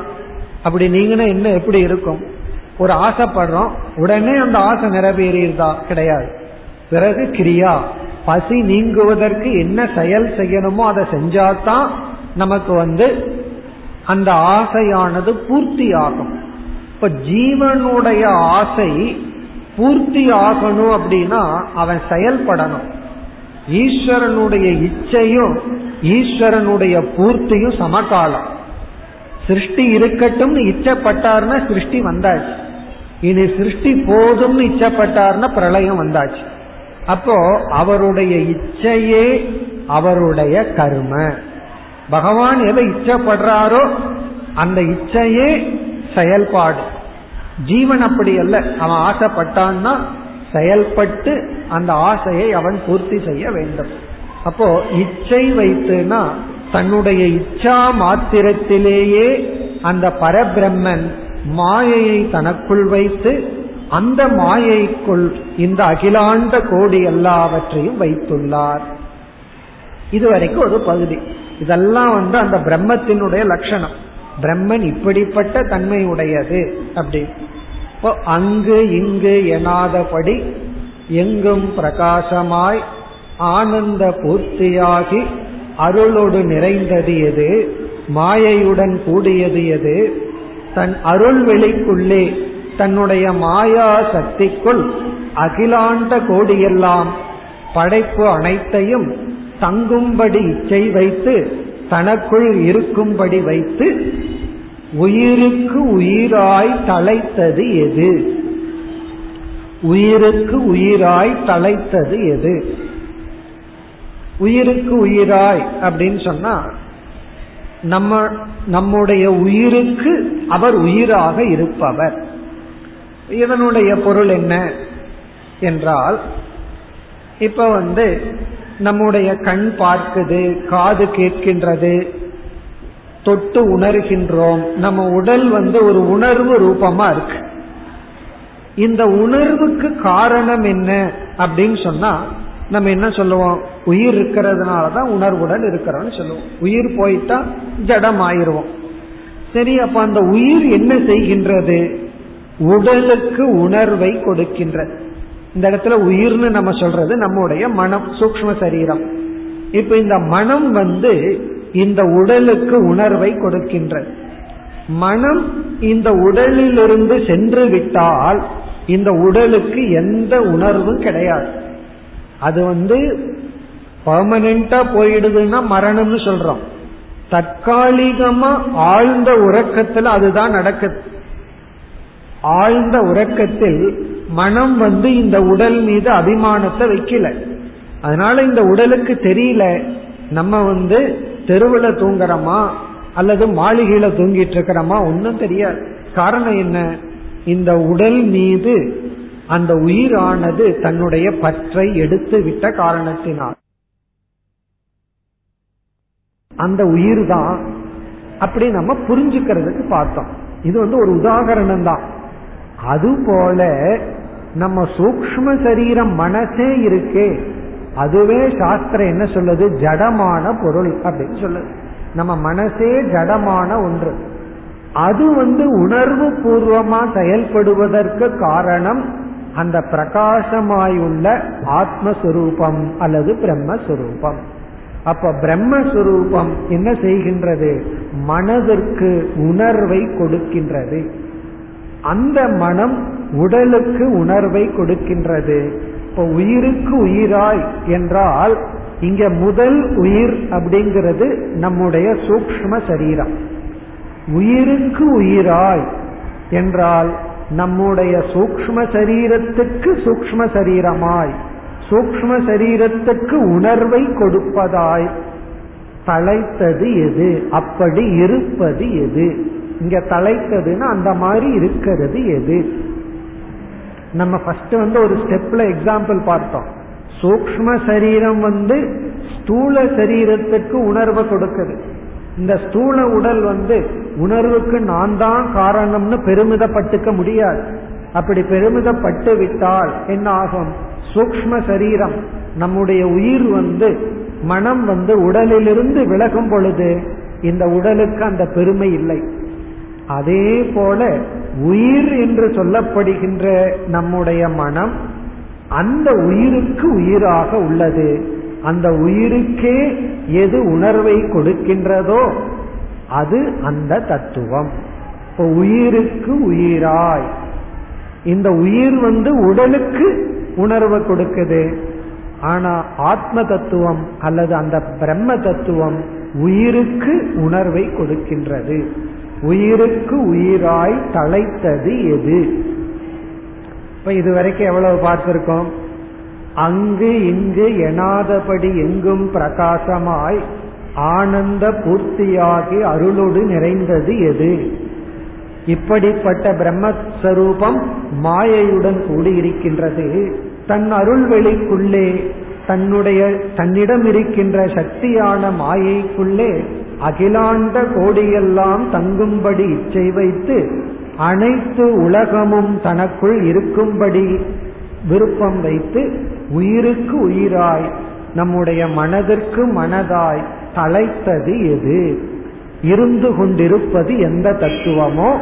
அப்படி நீங்கன்னா என்ன எப்படி இருக்கும்? ஒரு ஆசைப்படுறோம் உடனே அந்த ஆசை நிறைவேறியதா கிடையாது. பிறகு கிரியா. பசி நீங்குவதற்கு என்ன செயல் செய்யணுமோ அதை செஞ்சாதான் நமக்கு வந்து அந்த ஆசையானது பூர்த்தி ஆகும் இப்ப ஜீவனுடைய ஆசை பூர்த்தி ஆகணும் அப்படின்னா அவன் செயல்படணும். ஈஸ்வரனுடைய இச்சையும் ஈஸ்வரனுடைய பூர்த்தியும் சமகாலம். சிருஷ்டி இருக்கட்டும்னு இச்சப்பட்டார்னா சிருஷ்டி வந்தாச்சு. இனி சிருஷ்டி போதும்னு இச்சப்பட்டார்னா பிரளயம் வந்தாச்சு. அப்போ அவருடைய இச்சையே அவருடைய கர்ம. பகவான் எதை இச்சப்படுறாரோ அந்த இச்சையே செயல்பாடு. ஜீவன் அப்படி அல்ல. அவன் ஆசைப்பட்டான்னா செயல்பட்டு அந்த ஆசையை அவன் பூர்த்தி செய்ய வேண்டும். அப்போ இச்சை வைத்துனா தன்னுடைய இச்சா மாத்திரத்திலேயே அந்த பரபிரம்மன் மாயையை தனக்குள் வைத்து அந்த மாயைக்குள் இந்த அகிலாண்ட கோடி எல்லாவற்றையும் வைத்துள்ளார். இதுவரைக்கும் ஒரு பகுதி. இதெல்லாம் வந்து அந்த பிரம்மத்தினுடைய லட்சணம். பிரம்மன் இப்படிப்பட்ட தன்மை உடையது அப்படி. இப்போ அங்கு இங்கு எனாதபடி எங்கும் பிரகாசமாய் ஆனந்த பூர்த்தியாகி அருளோடு நிறைந்தது எது? மாயையுடன் கூடியது எது? தன் அருள்வெளிக்குள்ளே தன்னுடைய மாயா சக்திக்குள் அகிலாண்ட கோடியெல்லாம் படைப்பு அனைத்தையும் தங்கும்படி இச்சை வைத்து தனக்குள் இருக்கும்படி வைத்து உயிருக்கு உயிராய் தலைத்தது எது? உயிருக்கு உயிராய் தலைத்தது எது? உயிருக்கு உயிராய் அப்படின்னு சொன்னா நம்ம நம்முடைய உயிருக்கு அவர் உயிராக இருப்பவர். இதனுடைய பொருள் என்ன என்றால் இப்ப வந்து நம்முடைய கண் பார்க்குது காது கேட்கின்றது தொட்டு உணர்கின்றோம். நம்ம உடல் வந்து ஒரு உணர்வு ரூபமா இருக்கு. இந்த உணர்வுக்கு காரணம் என்ன அப்படின்னு சொன்னா நம்ம என்ன சொல்லுவோம்? உயிர் இருக்கிறதுனாலதான் உணர்வுடன் இருக்கிறோம்னு சொல்லுவோம். உயிர் போயிட்டா ஜடம் ஆயிருவோம் சரி அப்ப அந்த உயிர் என்ன செய்கின்றது? உடலுக்கு உணர்வை கொடுக்கின்றது. இந்த இடத்துல உயிர்னு நம்ம சொல்றது நம்முடைய மனம் சூக்ம சரீரம். இப்ப இந்த மனம் வந்து இந்த உடலுக்கு உணர்வை கொடுக்கின்றது. மனம் இந்த உடலிலிருந்து சென்று விட்டால் இந்த உடலுக்கு எந்த உணர்வும் கிடையாது. அது வந்து பர்மனண்டா போயிடுதுன்னா மரணம்னு சொல்றோம். தற்காலிகமா ஆழ்ந்த உறக்கத்துல அதுதான் நடக்குது. ஆழ்ந்த உறக்கத்தில் மனம் வந்து இந்த உடல் மீது அபிமானத்தை வைக்கல. அதனால இந்த உடலுக்கு தெரியல நம்ம வந்து தெருவில் தூங்குறோமா அல்லது மாளிகையில தூங்கிட்டு இருக்கிறோமா ஒன்னும் தெரியாது. காரணம் என்ன? இந்த உடல் மீது அந்த உயிரானது தன்னுடைய பற்றை எடுத்து விட்ட காரணத்தினால். அந்த உயிர் தான் அப்படி நம்ம புரிஞ்சுக்கிறதுக்கு பார்த்தோம். இது வந்து ஒரு உதாகரணம் தான் அது போல நம்ம சூக்ம சரீரம் மனசே இருக்கே அதுவே சாஸ்திரம் என்ன சொல்லுது? ஜடமான பொருள் அப்படின்னு சொல்லுது. நம்ம மனசே ஜடமான ஒன்று. அது வந்து உணர்வு பூர்வமா செயல்படுவதற்கு காரணம் அந்த பிரகாசமாயுள்ள ஆத்மஸ்வரூபம் அல்லது பிரம்மஸ்வரூபம். அப்ப பிரம்மஸ்வரூபம் என்ன செய்கின்றது? மனதிற்கு உணர்வை கொடுக்கின்றது. அந்த மனம் உடலுக்கு உணர்வை கொடுக்கின்றது. இப்ப உயிருக்கு உயிராய் என்றால் இங்க முதல் உயிர் அப்படிங்கிறது நம்முடைய சூக்ம சரீரம். உயிருக்கு உயிராய் என்றால் நம்முடைய சூக்ம சரீரத்துக்கு சூக்ம சரீரமாய் சூக்ம சரீரத்துக்கு உணர்வை கொடுப்பதாய் தலைத்தது எது? அப்படி இருப்பது எது? இங்க தலைத்ததுன்னா அந்த மாதிரி இருக்கிறது எது? நம்ம ஃபர்ஸ்ட் வந்து ஒரு ஸ்டெப்ல எக்ஸாம்பிள் பார்த்தோம். சூக்ம சரீரம் வந்து ஸ்தூல சரீரத்துக்கு உணர்வை கொடுக்குது. இந்த ஸ்தூல உடல் வந்து உணர்வுக்கு நான் தான் காரணம்னு பெருமிதப்பட்டுக்க முடியாது. அப்படி பெருமிதப்பட்டு விட்டால் என்ன ஆகும்? சூக்ம சரீரம் நம்முடைய உயிர் வந்து மனம் வந்து உடலிலிருந்து விலகும் பொழுது இந்த உடலுக்கு அந்த பெருமை இல்லை. அதே போல உயிர் என்று சொல்லப்படுகின்ற நம்முடைய மனம் அந்த உயிருக்கு உயிராக உள்ளது. அந்த உயிருக்கே எது உணர்வை கொடுக்கின்றதோ அது அந்த தத்துவம். இப்போ உயிருக்கு உயிராய். இந்த உயிர் வந்து உடலுக்கு உணர்வை கொடுக்குது. ஆனா ஆத்ம தத்துவம் அல்லது அந்த பிரம்ம தத்துவம் உயிருக்கு உணர்வை கொடுக்கின்றது. உயிருக்கு உயிராய் தலைத்தது எது? இப்ப இதுவரைக்கும் எவ்வளவு பார்த்திருக்கோம்? அங்கு இங்கு எனாதபடி எங்கும் பிரகாசமாய் ஆனந்த பூர்த்தியாகி அருளோடு நிறைந்தது எது? இப்படிப்பட்ட பிரம்மஸ்வரூபம் மாயையுடன் கூடியிருக்கின்றது. தன் அருள்வெளிக்குள்ளே தன்னுடைய தன்னிடம் இருக்கின்ற சக்தியான மாயைக்குள்ளே அகிலாண்ட கோடியெல்லாம் தங்கும்படி இச்சை வைத்து அனைத்து உலகமும் தனக்குள் இருக்கும்படி விருப்பம் வைத்து உயிருக்கு உயிராய் நம்முடைய மனதிற்கு மனதாய் தலைத்தது எது? இருந்து கொண்டிருப்பது எந்த தத்துவமோ?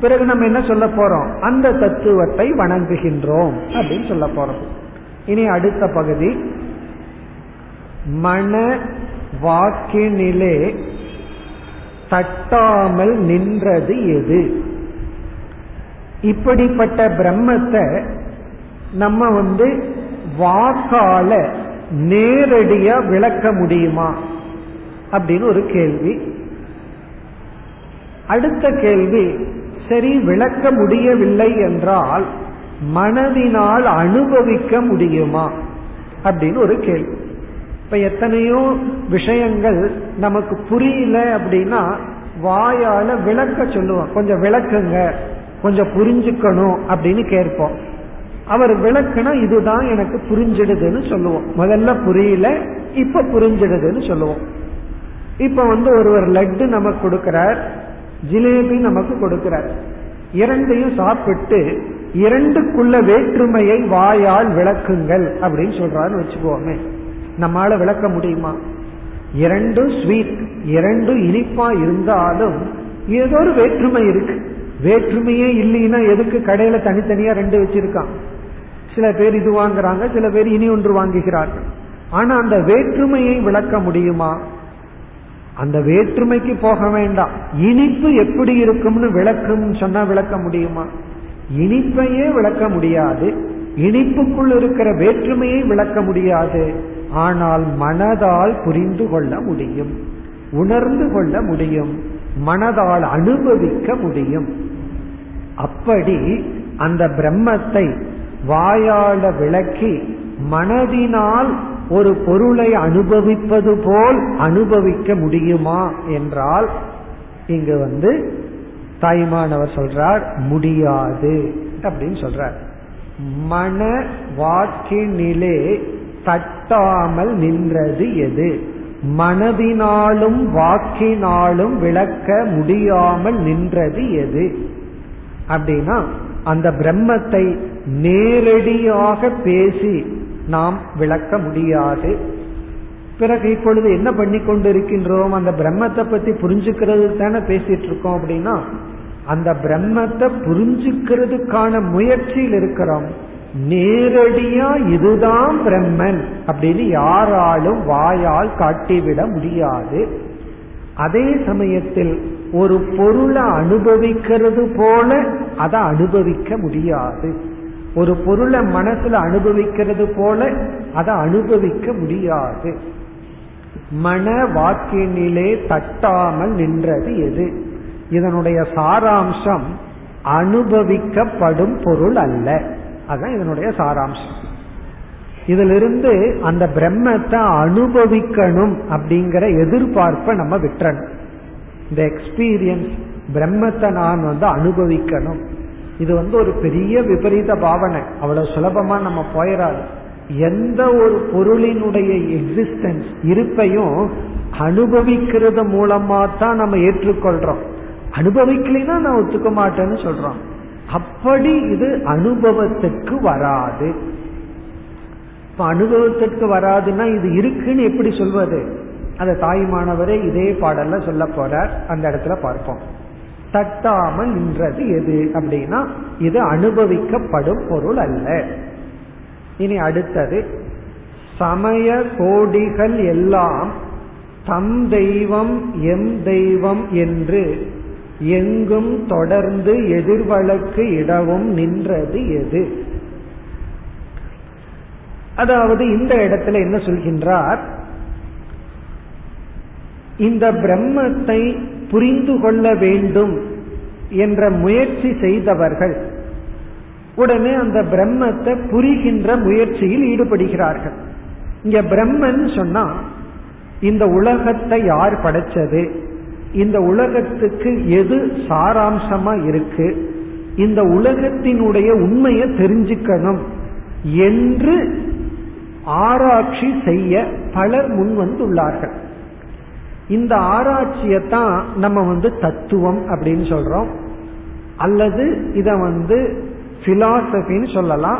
பிறகு நம்ம என்ன சொல்ல போறோம்? அந்த தத்துவத்தை வணங்குகின்றோம் அப்படின்னு சொல்ல போறோம். இனி அடுத்த பகுதி. மன வாக்கினிலே தட்டாமல் நின்றது எது? இப்படிப்பட்ட பிரம்மத்தை நம்ம வந்து வாக்கால நேரடியா விளக்க முடியுமா? அப்படின்னு ஒரு கேள்வி. அடுத்த கேள்வி சரி விளக்க முடியவில்லை என்றால் மனதினால் அனுபவிக்க முடியுமா? அப்படின்னு ஒரு கேள்வி. இப்ப எத்தனையோ விஷயங்கள் நமக்கு புரியல அப்படின்னா வாயால விளக்க சொல்லுவோம் கொஞ்சம் விளக்குங்க கொஞ்சம் புரிஞ்சுக்கணும் அப்படின்னு கேட்போம். அவர் விளக்குனா இதுதான் எனக்கு புரிஞ்சிடுதுன்னு சொல்லுவோம். முதல்ல புரியல இப்ப புரிஞ்சிடுதுன்னு சொல்லுவோம். இப்ப வந்து ஒருவர் லட்டு நமக்கு கொடுக்கிறார் ஜிலேபி நமக்கு கொடுக்கிறார். இரண்டையும் சாப்பிட்டு இரண்டுக்குள்ள வேற்றுமையை வாயால் விளக்குங்கள் அப்படின்னு சொல்றாருன்னு வச்சுக்கோமே. நம்மால விளக்க முடியுமா? இரண்டும் ஸ்வீட் இரண்டும் இனிப்பா இருந்தாலும் ஏதோ ஒரு வேற்றுமை இருக்கு. வேற்றுமையே இல்லைன்னா எதுக்கு கடையில தனித்தனியா ரெண்டு வச்சிருக்கான்? சில பேர் இது வாங்குறாங்க சில பேர் இனி ஒன்று வாங்குகிறார்கள். ஆனா அந்த வேற்றுமையை விளக்க முடியுமா? அந்த வேற்றுமைக்கு போக வேண்டாம். இனிப்பு எப்படி இருக்கும்னு விளக்கும் சொன்னா விளக்க முடியுமா? இனிப்பையே விளக்க முடியாது. இனிப்புக்குள் இருக்கிற வேற்றுமையை விளக்க முடியாது. ஆனால் மனதால் புரிந்து கொள்ள முடியும். உணர்ந்து கொள்ள முடியும். மனதால் அனுபவிக்க முடியும். அப்படி அந்த பிரம்மத்தை வாயால விளக்கி மனதினால் ஒரு பொருளை அனுபவிப்பது போல் அனுபவிக்க முடியுமா என்றால் இங்கு வந்து தாய்மானவர் சொல்றார் முடியாது அப்படின்னு சொல்றார். மன வாக்கினிலே தட்டாமல் நின்றது எது? மனதினாலும் வாக்கினாலும் விளக்க முடியாமல் நின்றது எது? அப்படின்னா அந்த பிரம்மத்தை நேரடியாக பேசி நாம் விளக்க முடியாது. பிறகு இப்பொழுது என்ன பண்ணி கொண்டு இருக்கின்றோம் அந்த பிரம்மத்தை பத்தி புரிஞ்சுக்கிறது தானே பேசிட்டு இருக்கோம் அப்படின்னா அந்த பிரம்மத்தை புரிஞ்சுக்கிறதுக்கான முயற்சியில் இருக்கிறோம். நேரடியா இதுதான் பிரம்மன் அப்படின்னு யாராலும் வாயால் காட்டிவிட முடியாது. அதே சமயத்தில் ஒரு பொருளை அனுபவிக்கிறது போல அதை அனுபவிக்க முடியாது. ஒரு பொருளை மனசுல அனுபவிக்கிறது போல அதை அனுபவிக்க முடியாது. மன வாக்கினிலே தட்டாமல் நின்றது எது? இதனுடைய சாராம்சம் அனுபவிக்கப்படும் பொருள் அல்ல. அதுதான் இதனுடைய சாராம்சம். இதிலிருந்து அந்த பிரம்மத்தை அனுபவிக்கணும் அப்படிங்கிற எதிர்பார்ப்பை நம்ம விட்டுறணும். இந்த எக்ஸ்பீரியன்ஸ் பிரம்மத்தை நான் வந்து அனுபவிக்கணும். இது வந்து ஒரு பெரிய விபரீத பாவனை. அவ்வளவு சுலபமா நம்ம போயிடாது. எந்த ஒரு பொருளினுடைய எக்ஸிஸ்டன்ஸ் இருப்பையும் அனுபவிக்கிறது மூலமா தான் நம்ம ஏற்றுக்கொள்றோம். அனுபவிக்கலைன்னா நான் ஒத்துக்க மாட்டேன்னு சொல்றோம். அப்படி இது அனுபவத்துக்கு வராது. இப்ப அனுபவத்திற்கு வராதுன்னா இது இருக்குன்னு எப்படி சொல்வது? அந்த தாய்மானவரே இதே பாடல்ல சொல்ல போறார். அந்த இடத்துல பார்ப்போம். தட்டாமல் நின்றது எது அப்படின்னா இது அனுபவிக்கப்படும் பொருள் அல்ல. இனி அடுத்தது சமய கோடிகள் எல்லாம் தம் தெய்வம் எம் தெய்வம் என்று எங்கும் தொடர்ந்து எதிர்வழக்கு இடவும் நின்றது எது? அதாவது இந்த இடத்துல என்ன சொல்கின்றார்? இந்த பிரம்மத்தை புரிந்து கொள்ள வேண்டும் என்ற முயற்சி செய்தவர்கள் உடனே அந்த பிரம்மத்தை புரிகின்ற முயற்சியில் ஈடுபடுகிறார்கள். இங்க பிரம்மன் சொன்னா இந்த உலகத்தை யார் படைச்சது? இந்த உலகத்துக்கு எது சாராம்சமா இருக்கு? இந்த உலகத்தினுடைய உண்மையை தெரிஞ்சுக்கணும் என்று ஆராய்ச்சி செய்ய பலர் முன் வந்துள்ளார்கள். இந்த ஆராய்ச்சியை தான் நம்ம வந்து தத்துவம் அப்படின்னு சொல்றோம். அல்லது இத வந்து பிலாசபின்னு சொல்லலாம்.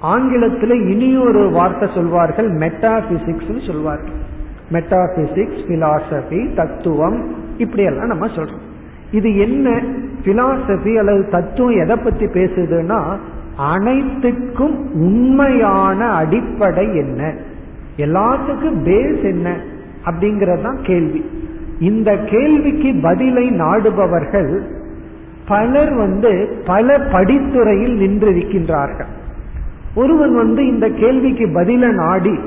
ஆங்கிலத்தில் இனியொரு வார்த்தை சொல்வார்கள் மெட்டாபிசிக்ஸ் சொல்வார்கள். மெட்டாபிசிக்ஸ் பிலாசபி தத்துவம் இப்படியெல்லாம் நம்ம சொல்றோம். இது என்ன பிலாசபி அல்லது தத்துவம் எதை பத்தி பேசுதுன்னா அனைத்துக்கும் உண்மையான அடிப்படை என்ன? எல்லாத்துக்கும் பேஸ் என்ன? அப்படிங்கறதுதான் கேள்வி. இந்த கேள்விக்கு பதிலை நாடுபவர்கள் பலர் வந்து பல படித்துறையில் நின்றிருக்கின்றார்கள். ஒருவன் வந்து இந்த கேள்விக்கு பதில நாடி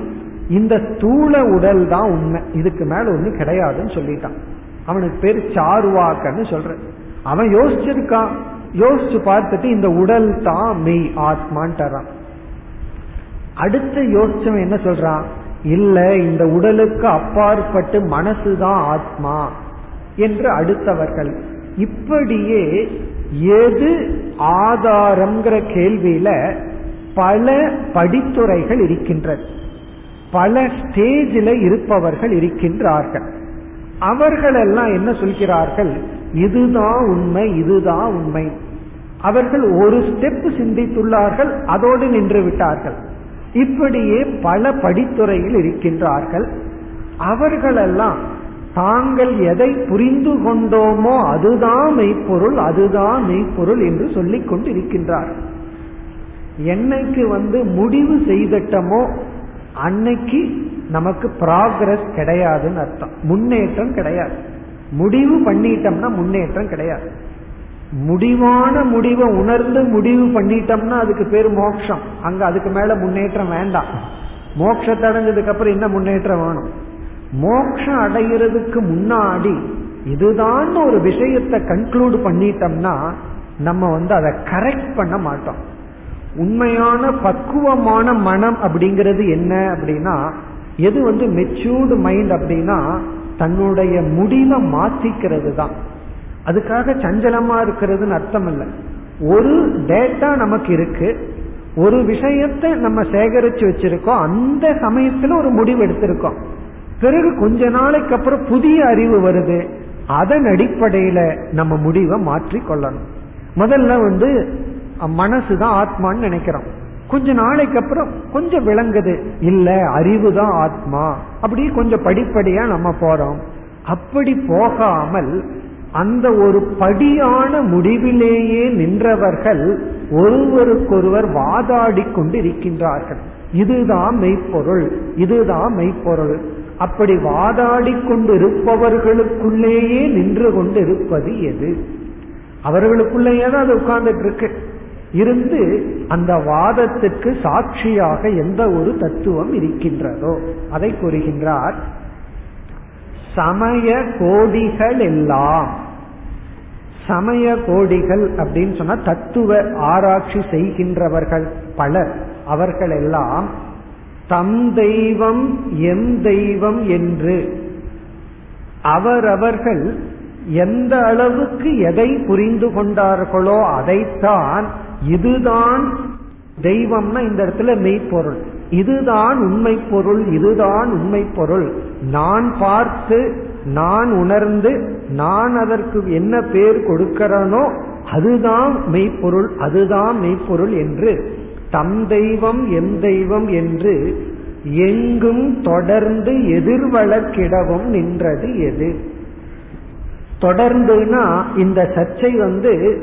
இந்த ஸ்தூல உடல் தான் உண்மை. இதுக்கு மேல ஒண்ணு கிடையாதுன்னு சொல்லிட்டான். அவனுக்கு பேர் சாருவாக்கன்னு சொல்ற அவன் யோசிச்சிருக்கான். யோசிச்சு பார்த்துட்டு இந்த உடல் தான் மெய் ஆத்மான்றான் அடுத்து யோசிச்சவன் என்ன சொல்றான்? இல்ல இந்த உடலுக்கு அப்பாற்பட்டு மனசுதான் ஆத்மா என்று அடுத்தவர்கள். இப்படியே எது ஆதாரம்ங்கிற கேள்வியில பல படித்துறைகள் இருக்கின்றது பல ஸ்டேஜில் இருப்பவர்கள் இருக்கின்றார்கள். அவர்கள் எல்லாம் என்ன சொல்கிறார்கள்? இதுதான் உண்மை இதுதான் உண்மை. அவர்கள் ஒரு ஸ்டெப் சிந்தித்துள்ளார்கள் அதோடு நின்று விட்டார்கள். இப்படியே பல படித்துறையில் இருக்கின்றார்கள். அவர்களெல்லாம் தாங்கள் எதை புரிந்து கொண்டோமோ அதுதான் மெய்ப்பொருள் அதுதான் மெய்ப்பொருள் என்று சொல்லிக் கொண்டு இருக்கின்றார்கள் என்னைக்கு வந்து முடிவு செய்தட்டமோ அன்னைக்கு நமக்கு ப்ராக்ரஸ் கிடையாதுன்னு அர்த்தம். முன்னேற்றம் கிடையாது. முடிவு பண்ணிட்டோம்னா முன்னேற்றம் கிடையாது. முடிவான முடிவை உணர்ந்து முடிவு பண்ணிட்டோம்னா அதுக்கு பேர் மோட்சம். அங்க அதுக்கு மேல முன்னேற்றம் வேண்டாம். மோட்சத்தை அடைஞ்சதுக்கு அப்புறம் என்ன முன்னேற்றம் வேணும். மோட்சம் அடைகிறதுக்கு முன்னாடி இதுதான் ஒரு விஷயத்தை கன்க்ளூட் பண்ணிட்டோம்னா நம்ம வந்து அதை கரெக்ட் பண்ண மாட்டோம். உண்மையான பக்குவமான மனம் அப்படிங்கிறது என்ன அப்படின்னா எது வந்து மெச்சூர்டு மைண்ட் அப்படின்னா தன்னுடைய முடிவை மாத்திக்கிறது தான் அதுக்காக சஞ்சலமா இருக்கிறதுன்னு அர்த்தம் இல்லை ஒரு டேட்டா நமக்கு இருக்கு ஒரு விஷயத்தை நம்ம சேகரிச்சு வச்சிருக்கோம் அந்த சமயத்துல ஒரு முடிவு எடுத்திருக்கோம். பிறகு கொஞ்ச நாளைக்கு அப்புறம் புதிய அறிவு வருது அதன் அடிப்படையில நம்ம முடிவை மாற்றி கொள்ளணும் முதல்ல வந்து மனசுதான் ஆத்மான்னு நினைக்கிறோம். கொஞ்ச நாளைக்கு அப்புறம் கொஞ்சம் விளங்குது. இல்ல அறிவு தான் ஆத்மா. அப்படி கொஞ்சம் படிப்படியா நம்ம போறோம். அப்படி போகாமல் அந்த ஒரு படியான முடிவிலேயே நின்றவர்கள் ஒருவருக்கொருவர் வாதாடி கொண்டு இருக்கின்றார்கள் இதுதான் மெய்ப்பொருள். இதுதான் மெய்ப்பொருள். அப்படி வாதாடி கொண்டு இருப்பவர்களுக்குள்ளேயே நின்று கொண்டு இருப்பது எது? அவர்களுக்குள்ளேயே தான் அது உட்கார்ந்துட்டு இருக்கு. இருந்து அந்த வாதத்துக்கு சாட்சியாக எந்த ஒரு தத்துவம் இருக்கின்றதோ அதை கூறுகின்றார் சமய கோடிகள் எல்லாம் சமய கோடிகள் அப்படின்னு சொன்னா தத்துவ ஆராய்ச்சி செய்கின்றவர்கள் பலர் அவர்கள் எல்லாம் தம் தெய்வம் எம் தெய்வம் என்று அவரவர்கள் எந்த அளவுக்கு எதை புரிந்து கொண்டார்களோ அதைத்தான் இதுதான் தெய்வம்னா இந்த இடத்துல மெய்ப்பொருள். இதுதான் உண்மை பொருள் இதுதான் உண்மை பொருள் நான் பார்த்து நான் உணர்ந்து நான் அதற்கு என்ன பேர் கொடுக்கிறனோ அதுதான் மெய்ப்பொருள் அதுதான் மெய்ப்பொருள் என்று தம் தெய்வம் எம் தெய்வம் என்று எங்கும் தொடர்ந்து எதிர்வழக்கிடவும் நின்றது எது? தொடர்ந்துனா இந்த சர்ச்சை வந்து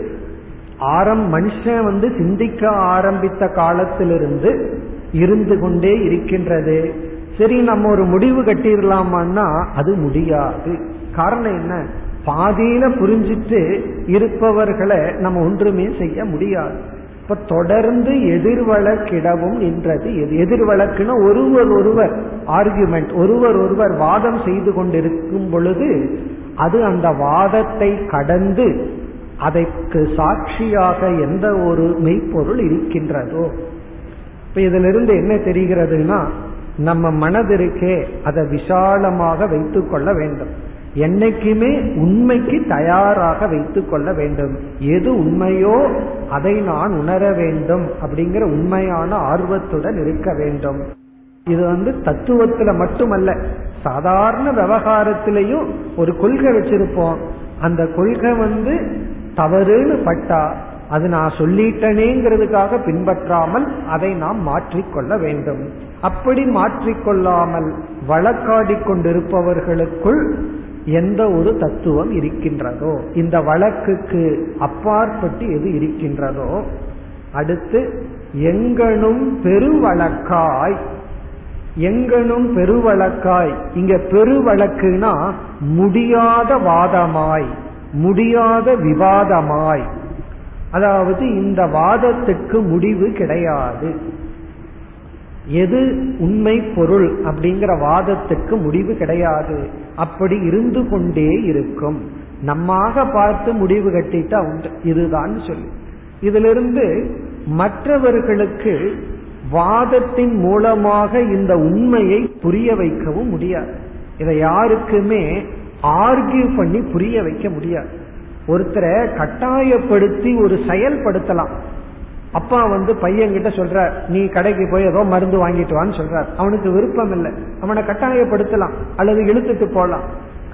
ஆரம் மனுஷன் வந்து சிந்திக்க ஆரம்பித்த காலத்திலிருந்து இருந்து கொண்டே இருக்கின்றது. சரி நம்ம ஒரு முடிவு கட்டிடலாமான்னா அது முடியாது. காரணம் என்ன? பாதியில புரிஞ்சிட்டு இருப்பவர்களை நம்ம ஒன்றுமே செய்ய முடியாது. இப்ப தொடர்ந்து எதிர்வழக்கிடவும் நின்றது. எதிர்வழக்குன்னா ஒருவர் ஒருவர் ஆர்குமெண்ட் ஒருவர் ஒருவர் வாதம் செய்து கொண்டிருக்கும் பொழுது அது அந்த வாதத்தை கடந்து அதற்கு சாட்சியாக எந்த ஒரு மெய்ப்பொருள் இருக்கின்றதோ. இப்ப இதிலிருந்து என்ன தெரிகிறதுனா நம்ம மனதிற்கே அதை விசாலமாக வைத்து கொள்ள வேண்டும். என்னைக்குமே உண்மைக்கு தயாராக வைத்து கொள்ள வேண்டும். எது உண்மையோ அதை நான் உணர வேண்டும் அப்படிங்கிற உண்மையான ஆர்வத்துடன் இருக்க வேண்டும். இது வந்து தத்துவத்துல மட்டுமல்ல. சாதாரண விவகாரத்திலையும் ஒரு கொள்கை வச்சிருப்போம். அந்த கொள்கை வந்து தவறுன்னு பட்டா அது நான் சொல்லிட்டனேங்கிறதுக்காக பின்பற்றாமல் அதை நாம் மாற்றிக்கொள்ள வேண்டும். அப்படி மாற்றிக்கொள்ளாமல் வழக்காடி கொண்டிருப்பவர்களுக்குள் எந்த ஒரு தத்துவம் இருக்கின்றதோ இந்த வழக்குக்கு அப்பாற்பட்டு எது இருக்கின்றதோ அடுத்து எங்கனும் பெருவழக்காய் எங்கனும் பெருவழக்காய். இங்க பெருவழக்குனா முடியாத வாதமாய் முடியாத விவாதமாய். அதாவது இந்த வாதத்துக்கு முடிவு கிடையாது. எது உண்மை பொருள் அப்படிங்கிற வாதத்துக்கு முடிவு கிடையாது. அப்படி இருந்து கொண்டே இருக்கும். நம்மாக பார்த்து முடிவு கட்டிட்டா உண்டு. இதுதான் சொல்லி. இதிலிருந்து மற்றவர்களுக்கு வாதத்தின் மூலமாக இந்த உண்மையை புரிய வைக்கவும் முடியாது. இதை யாருக்குமே ஆர்கியூ பண்ணி புரிய வைக்க முடியாது. ஒருத்தரை கட்டாயப்படுத்தி ஒரு செயல்படுத்தலாம். அப்பா வந்து பையன்கிட்ட சொல்ற நீ கடைக்கு போய் ஏதோ மருந்து வாங்கிட்டு வான்னு சொல்றார். அவனுக்கு விருப்பம் இல்லை. அவனை கட்டாயப்படுத்தலாம் அல்லது இழுத்துட்டு போலாம்.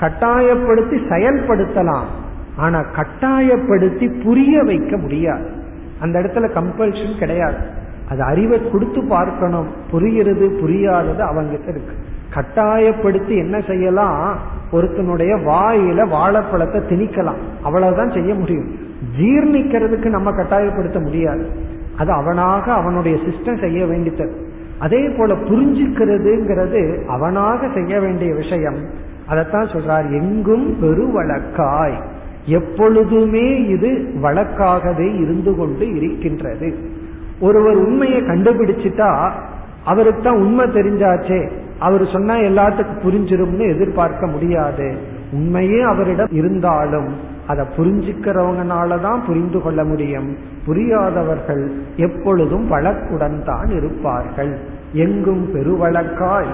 கட்டாயப்படுத்தி செயல்படுத்தலாம். ஆனா கட்டாயப்படுத்தி புரிய வைக்க முடியாது. அந்த இடத்துல கம்பல்ஷன் கிடையாது. அது அறிவை கொடுத்து பார்க்கணும். புரிகிறது புரியாதது அவங்கிட்ட இருக்கு. கட்டாயப்படுத்தி என்ன செய்யலாம்? ஒருத்தனுடைய வாயில வாழைப்பழத்தை திணிக்கலாம். அவ்வளவுதான் செய்ய முடியும். ஜீர்ணிக்கிறதுக்கு நம்ம கட்டாயப்படுத்த முடியாது. அது அவனாக அவனுடைய சிஸ்டம் செய்ய வேண்டித்தது அதே போல புரிஞ்சுக்கிறதுங்கிறது அவனாக செய்ய வேண்டிய விஷயம். அதைத்தான் சொல்றார் எங்கும் பெருவழக்காய் எப்பொழுதுமே இது வழக்காகவே இருந்து கொண்டு இருக்கின்றது. ஒருவர் உண்மையை கண்டுபிடிச்சிட்டா அவருக்கு தான் உண்மை தெரிஞ்சாச்சே. அவர் சொன்னா எல்லாத்துக்கும் புரிஞ்சிரும்னு எதிர்பார்க்க முடியாது. உண்மையே அவரிடம் இருந்தாலும் அதை புரிஞ்சுக்கிறவங்கனாலதான் புரிந்து கொள்ள முடியும். புரியாதவர்கள் எப்பொழுதும் வழக்குடன் தான் இருப்பார்கள். எங்கும் பெருவழக்காய்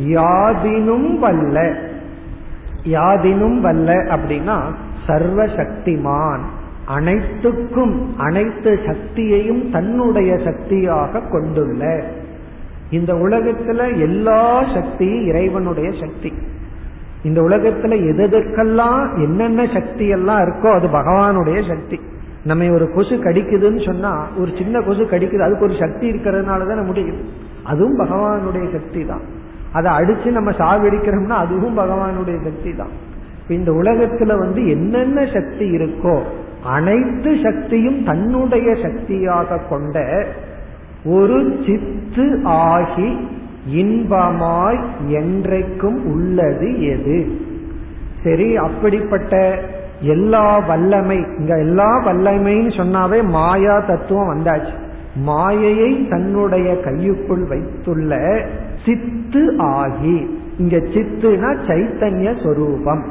யாதினும் வல்ல. யாதினும் வல்ல அப்படின்னா சர்வ சக்திமான் அனைத்துக்கும் அனைத்து சக்தியையும் தன்னுடைய சக்தியாக கொண்டுள்ள. இந்த உலகத்துல எல்லா சக்தியும் இறைவனுடைய சக்தி. இந்த உலகத்துல எதற்கெல்லாம் என்னென்ன சக்தி எல்லாம் இருக்கோ அது பகவானுடைய சக்தி. நம்ம ஒரு கொசு கடிக்குதுன்னு சொன்னா ஒரு சின்ன கொசு கடிக்குது அதுக்கு ஒரு சக்தி இருக்கிறதுனால தான் முடியும். அதுவும் பகவானுடைய சக்தி தான். அதை அடிச்சு நம்ம சாவடிக்கிறோம்னா அதுவும் பகவானுடைய சக்தி தான். இந்த உலகத்துல வந்து என்னென்ன சக்தி இருக்கோ அனைத்து சக்தியும் தன்னுடைய சக்தியாக கொண்ட ஒரு சித்து ஆகி இன்பமாய் என்றைக்கும் உள்ளது எது? சரி அப்படிப்பட்ட எல்லா வல்லமை இங்க எல்லா வல்லமைன்னு சொன்னாவே மாயா தத்துவம் வந்தாச்சு. மாயையை தன்னுடைய கையுக்குள் வைத்துள்ள சித்து ஆகி இங்க சித்துனா சைத்தன்ய சொரூபம்.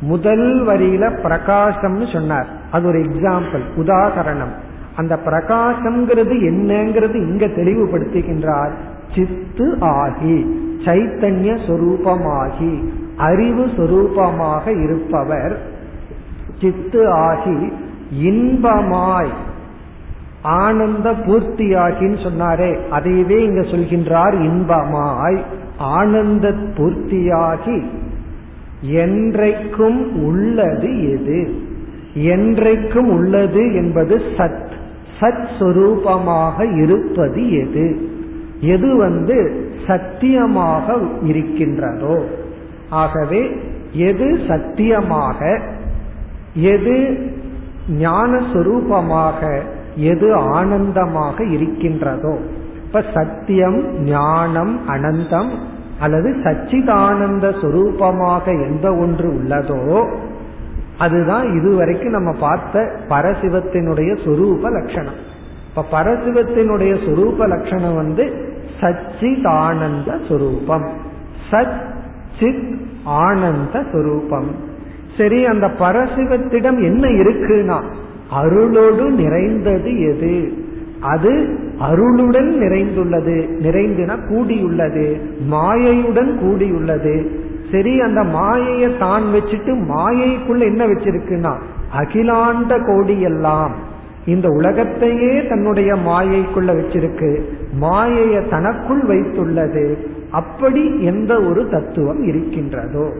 முதல் வரியில பிரகாசம்னு சொன்னார். அது ஒரு எக்ஸாம்பிள் உதாகரணம் அந்த பிரகாசம்ங்கிறது என்னங்கிறது இங்க தெளிவுபடுத்துகின்றார். சித்து ஆகி சைத்தன்ய சொரூபமாகி அறிவு சொரூபமாக இருப்பவர் சித்து ஆகி இன்பமாய் ஆனந்த பூர்த்தியாகின்னு சொன்னாரே. அதையவே இங்க சொல்கின்றார் இன்பமாய் ஆனந்த பூர்த்தியாகி என்றைக்கும் உள்ளது எது? என்றைக்கும் உள்ளது என்பது சத். சத் சுரூபமாக இருப்பது எது? எது வந்து சத்தியமாக இருக்கின்றதோ. ஆகவே எது சத்தியமாக எது ஞான சுரூபமாக எது ஆனந்தமாக இருக்கின்றதோ. இப்ப சத்தியம் ஞானம் அனந்தம் அல்லது சச்சிதானந்த சுரூபமாக எந்த ஒன்று உள்ளதோ அதுதான் இதுவரைக்கும் நம்ம பார்த்த பரசிவத்தினுடைய சொரூப லட்சணம். இப்ப பரசிவத்தினுடைய சொரூப லட்சணம் வந்து சச்சிதானந்த சொரூபம். சத் சித் ஆனந்த சுரூபம். சரி அந்த பரசிவத்திடம் என்ன இருக்குன்னா அருளோடு நிறைந்தது எது? அது அருளுடன் நிறைந்துள்ளது நிறைந்துனா கூடியுள்ளது மாயையுடன் கூடியுள்ளது சரி அந்த மாயையை தான் வச்சுட்டு மாயைக்குள்ள என்ன வச்சிருக்குன்னா அகிலாண்ட கோடி எல்லாம் இந்த உலகத்தையே தன்னுடைய மாயைக்குள்ள வச்சிருக்கு. மாயைய தனக்குள் வைத்துள்ளது. அப்படி எந்த ஒரு தத்துவம் இருக்கின்றதோ.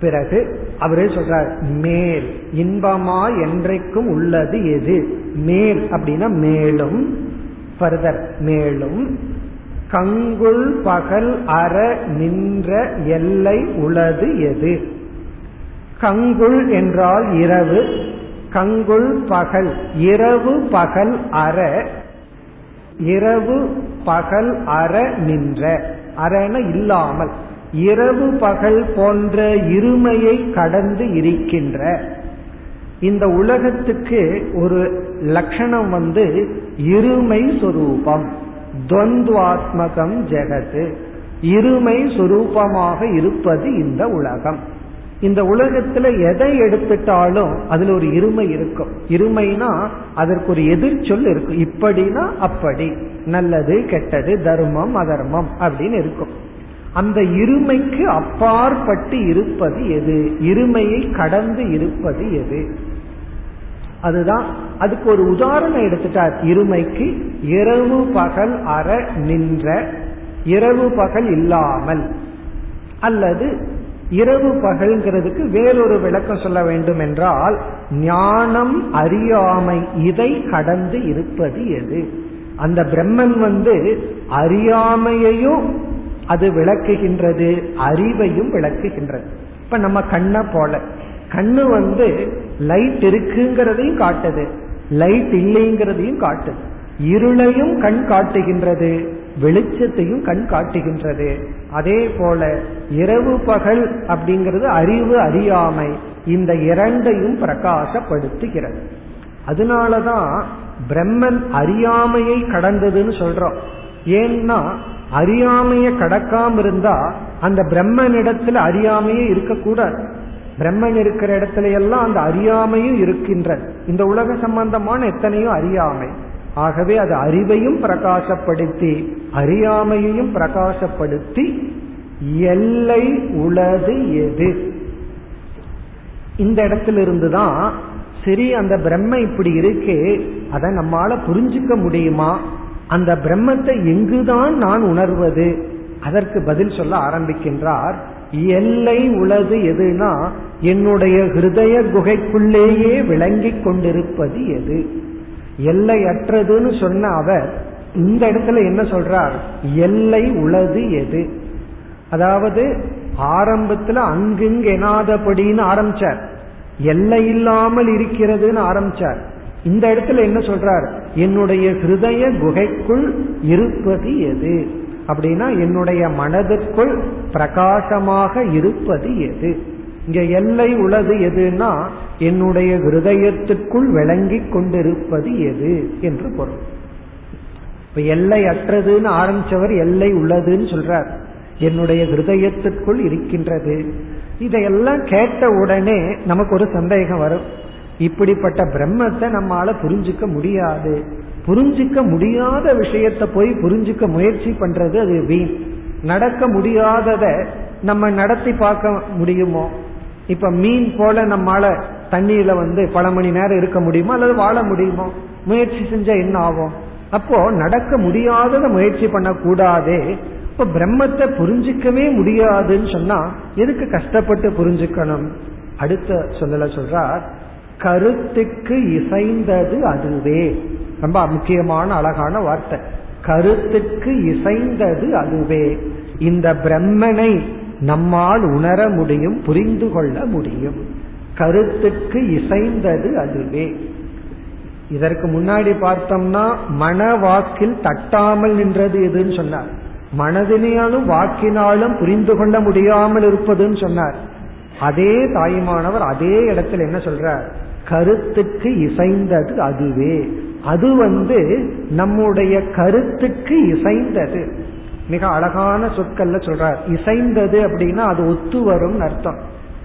பிறகு அவரே சொல்றார் மேல் இன்பமா என்றைக்கும் உள்ளது எது? மேல் அப்படின்னா மேலும் ஃபர்தர் மேலும் கங்குள் பகல் அற நின்ற எல்லை உளது எது? கங்குள் என்றால் இரவு கங்குள் பகல் இரவு பகல் அற இரவு பகல் அற நின்ற அறன இல்லாமல் இரவு பகல் போன்ற இருமையை கடந்து இருக்கின்ற. இந்த உலகத்துக்கு ஒரு லட்சணம் வந்து இருமை சொரூபம். துவந்துவாத்மகம் ஜெகத்து இருமை சுரூபமாக இருப்பது இந்த உலகம். இந்த உலகத்துல எதை எடுத்துட்டாலும் அதுல ஒரு இருமை இருக்கும். இருமைனா அதற்கு ஒரு எதிர்ச்சொல் இருக்கும். இப்படினா அப்படி. நல்லது கெட்டது தர்மம் அதர்மம் அப்படின்னு இருக்கும். அந்த இருமைக்கு அப்பாற்பட்டு இருப்பது எது? இருமையை கடந்து இருப்பது எது? அதுதான் அதுக்கு ஒரு உதாரணம் எடுத்துட்டார். இருமைக்கு இரவு பகல் அற நின்ற இரவு பகல் இல்லாமல் அல்லது இரவு பகல்ங்கிறதுக்கு வேறொரு விளக்கம் சொல்ல வேண்டும் என்றால் ஞானம் அறியாமை இதை கடந்து இருப்பது எது? அந்த பிரம்மன் வந்து அறியாமையையும் அது விளக்குகின்றது அறிவையும் விளக்குகின்றது. இப்ப நம்ம கண்ணை போல கண்ணு வந்து லைட் இருக்குங்கிறதையும் காட்டுது. லைட் இல்லைங்கிறதையும் காட்டுது. இருளையும் கண் காட்டுகின்றது. வெளிச்சத்தையும் கண் காட்டுகின்றது. அதே போல இரவு பகல் அப்படிங்கிறது அறிவு அறியாமை. இந்த இரண்டையும் பிரகாசப்படுத்துகிறது. அதனாலதான் பிரம்மன் அறியாமையை கடந்ததுன்னு சொல்றோம். ஏன்னா அறியாமைய கடக்காம இருந்தா அந்த பிரம்மனிடத்துல அறியாமையே இருக்கக்கூடாது. பிரம்மன் இருக்கிற இடத்துல எல்லாம் அந்த அறியாமையும் இருக்கின்றது இந்த உலக சம்பந்தமான எத்தனையோ அறியாமை. ஆகவே அது அறிவையும் பிரகாசப்படுத்தி அறியாமையையும் பிரகாசப்படுத்தி எல்லை உளது எது? இந்த இடத்துல இருந்துதான் சரி அந்த பிரம்ம இப்படி இருக்கே அதை நம்மால புரிஞ்சுக்க முடியுமா? அந்த பிரம்மத்தை எங்குதான் நான் உணர்வது? அதற்கு பதில் சொல்ல ஆரம்பிக்கின்றார் எல்லை உளது எதுனா என்னுடைய ஹிருதய குகைக்குள்ளேயே விளங்கி கொண்டிருப்பது எது? எல்லையற்றதுன்னு சொன்ன அவர் இந்த இடத்துல என்ன சொல்றார்? எல்லை உளது எது? அதாவது ஆரம்பத்துல அங்குங்க எனாதபடின்னு ஆரம்பிச்சார். எல்லை இல்லாமல் இருக்கிறதுன்னு ஆரம்பிச்சார். இந்த இடத்துல என்ன சொல்றார்? என்னுடைய ஹிருதய குகைக்குள் இருப்பது எது? அப்படின்னா என்னுடைய மனதிற்குள் பிரகாசமாக இருப்பது எது? இங்க எல்லை உள்ளது எதுன்னா என்னுடைய ஹிருதயத்துக்குள் விளங்கி கொண்டிருப்பது எது என்று பொருள். இப்ப எல்லை அற்றதுன்னு ஆரம்பிச்சவர் எல்லை உள்ளதுன்னு சொல்றார். என்னுடைய ஹிருதயத்திற்குள் இருக்கின்றது. இதையெல்லாம் கேட்ட உடனே நமக்கு ஒரு சந்தேகம் வரும். இப்படிப்பட்ட பிரம்மத்தை நம்மால புரிஞ்சுக்க முடியாது. புரிஞ்சுக்க முடியாத விஷயத்தை போய் புரிஞ்சுக்க முயற்சி பண்றது அது வீண். நடக்க முடியாதத நம்ம நடத்தி பார்க்க முடியுமோ? இப்ப மீன் போல நம்மால தண்ணியில வந்து பல மணி நேரம் இருக்க முடியுமா? அல்லது வாழ முடியுமோ? முயற்சி செஞ்சா என்ன ஆகும்? அப்போ நடக்க முடியாதத முயற்சி பண்ணக்கூடாதே. இப்ப பிரம்மத்தை புரிஞ்சிக்கவே முடியாதுன்னு சொன்னா எதுக்கு கஷ்டப்பட்டு புரிஞ்சுக்கணும்? அடுத்த சொல்லல சொல்றார் கருத்துக்கு இசைந்தது அதுவே. ரொம்ப முக்கியமான அழகான வார்த்தை. கருத்துக்கு இசைந்தது அதுவே. இந்த பிரம்மனை நம்மால் உணர முடியும் புரிந்து கொள்ள முடியும். கருத்துக்கு இசைந்தது அதுவே. இதற்கு முன்னாடி பார்த்தோம்னா மன வாக்கில் தட்டாமல் நின்றது எதுன்னு சொன்னார். மனதினாலும் வாக்கினாலும் புரிந்து கொள்ள முடியாமல் இருப்பதுன்னு சொன்னார். அதே தாய்மானவர் அதே இடத்துல என்ன சொல்றார்? கருத்துக்கு இசைந்தது அதுவே. அது வந்து நம்முடைய கருத்துக்கு இசைந்தது. மிக அழகான சொற்கள்ல சொல்றார். இசைந்தது அப்படின்னா அது ஒத்து வரும் அர்த்தம்.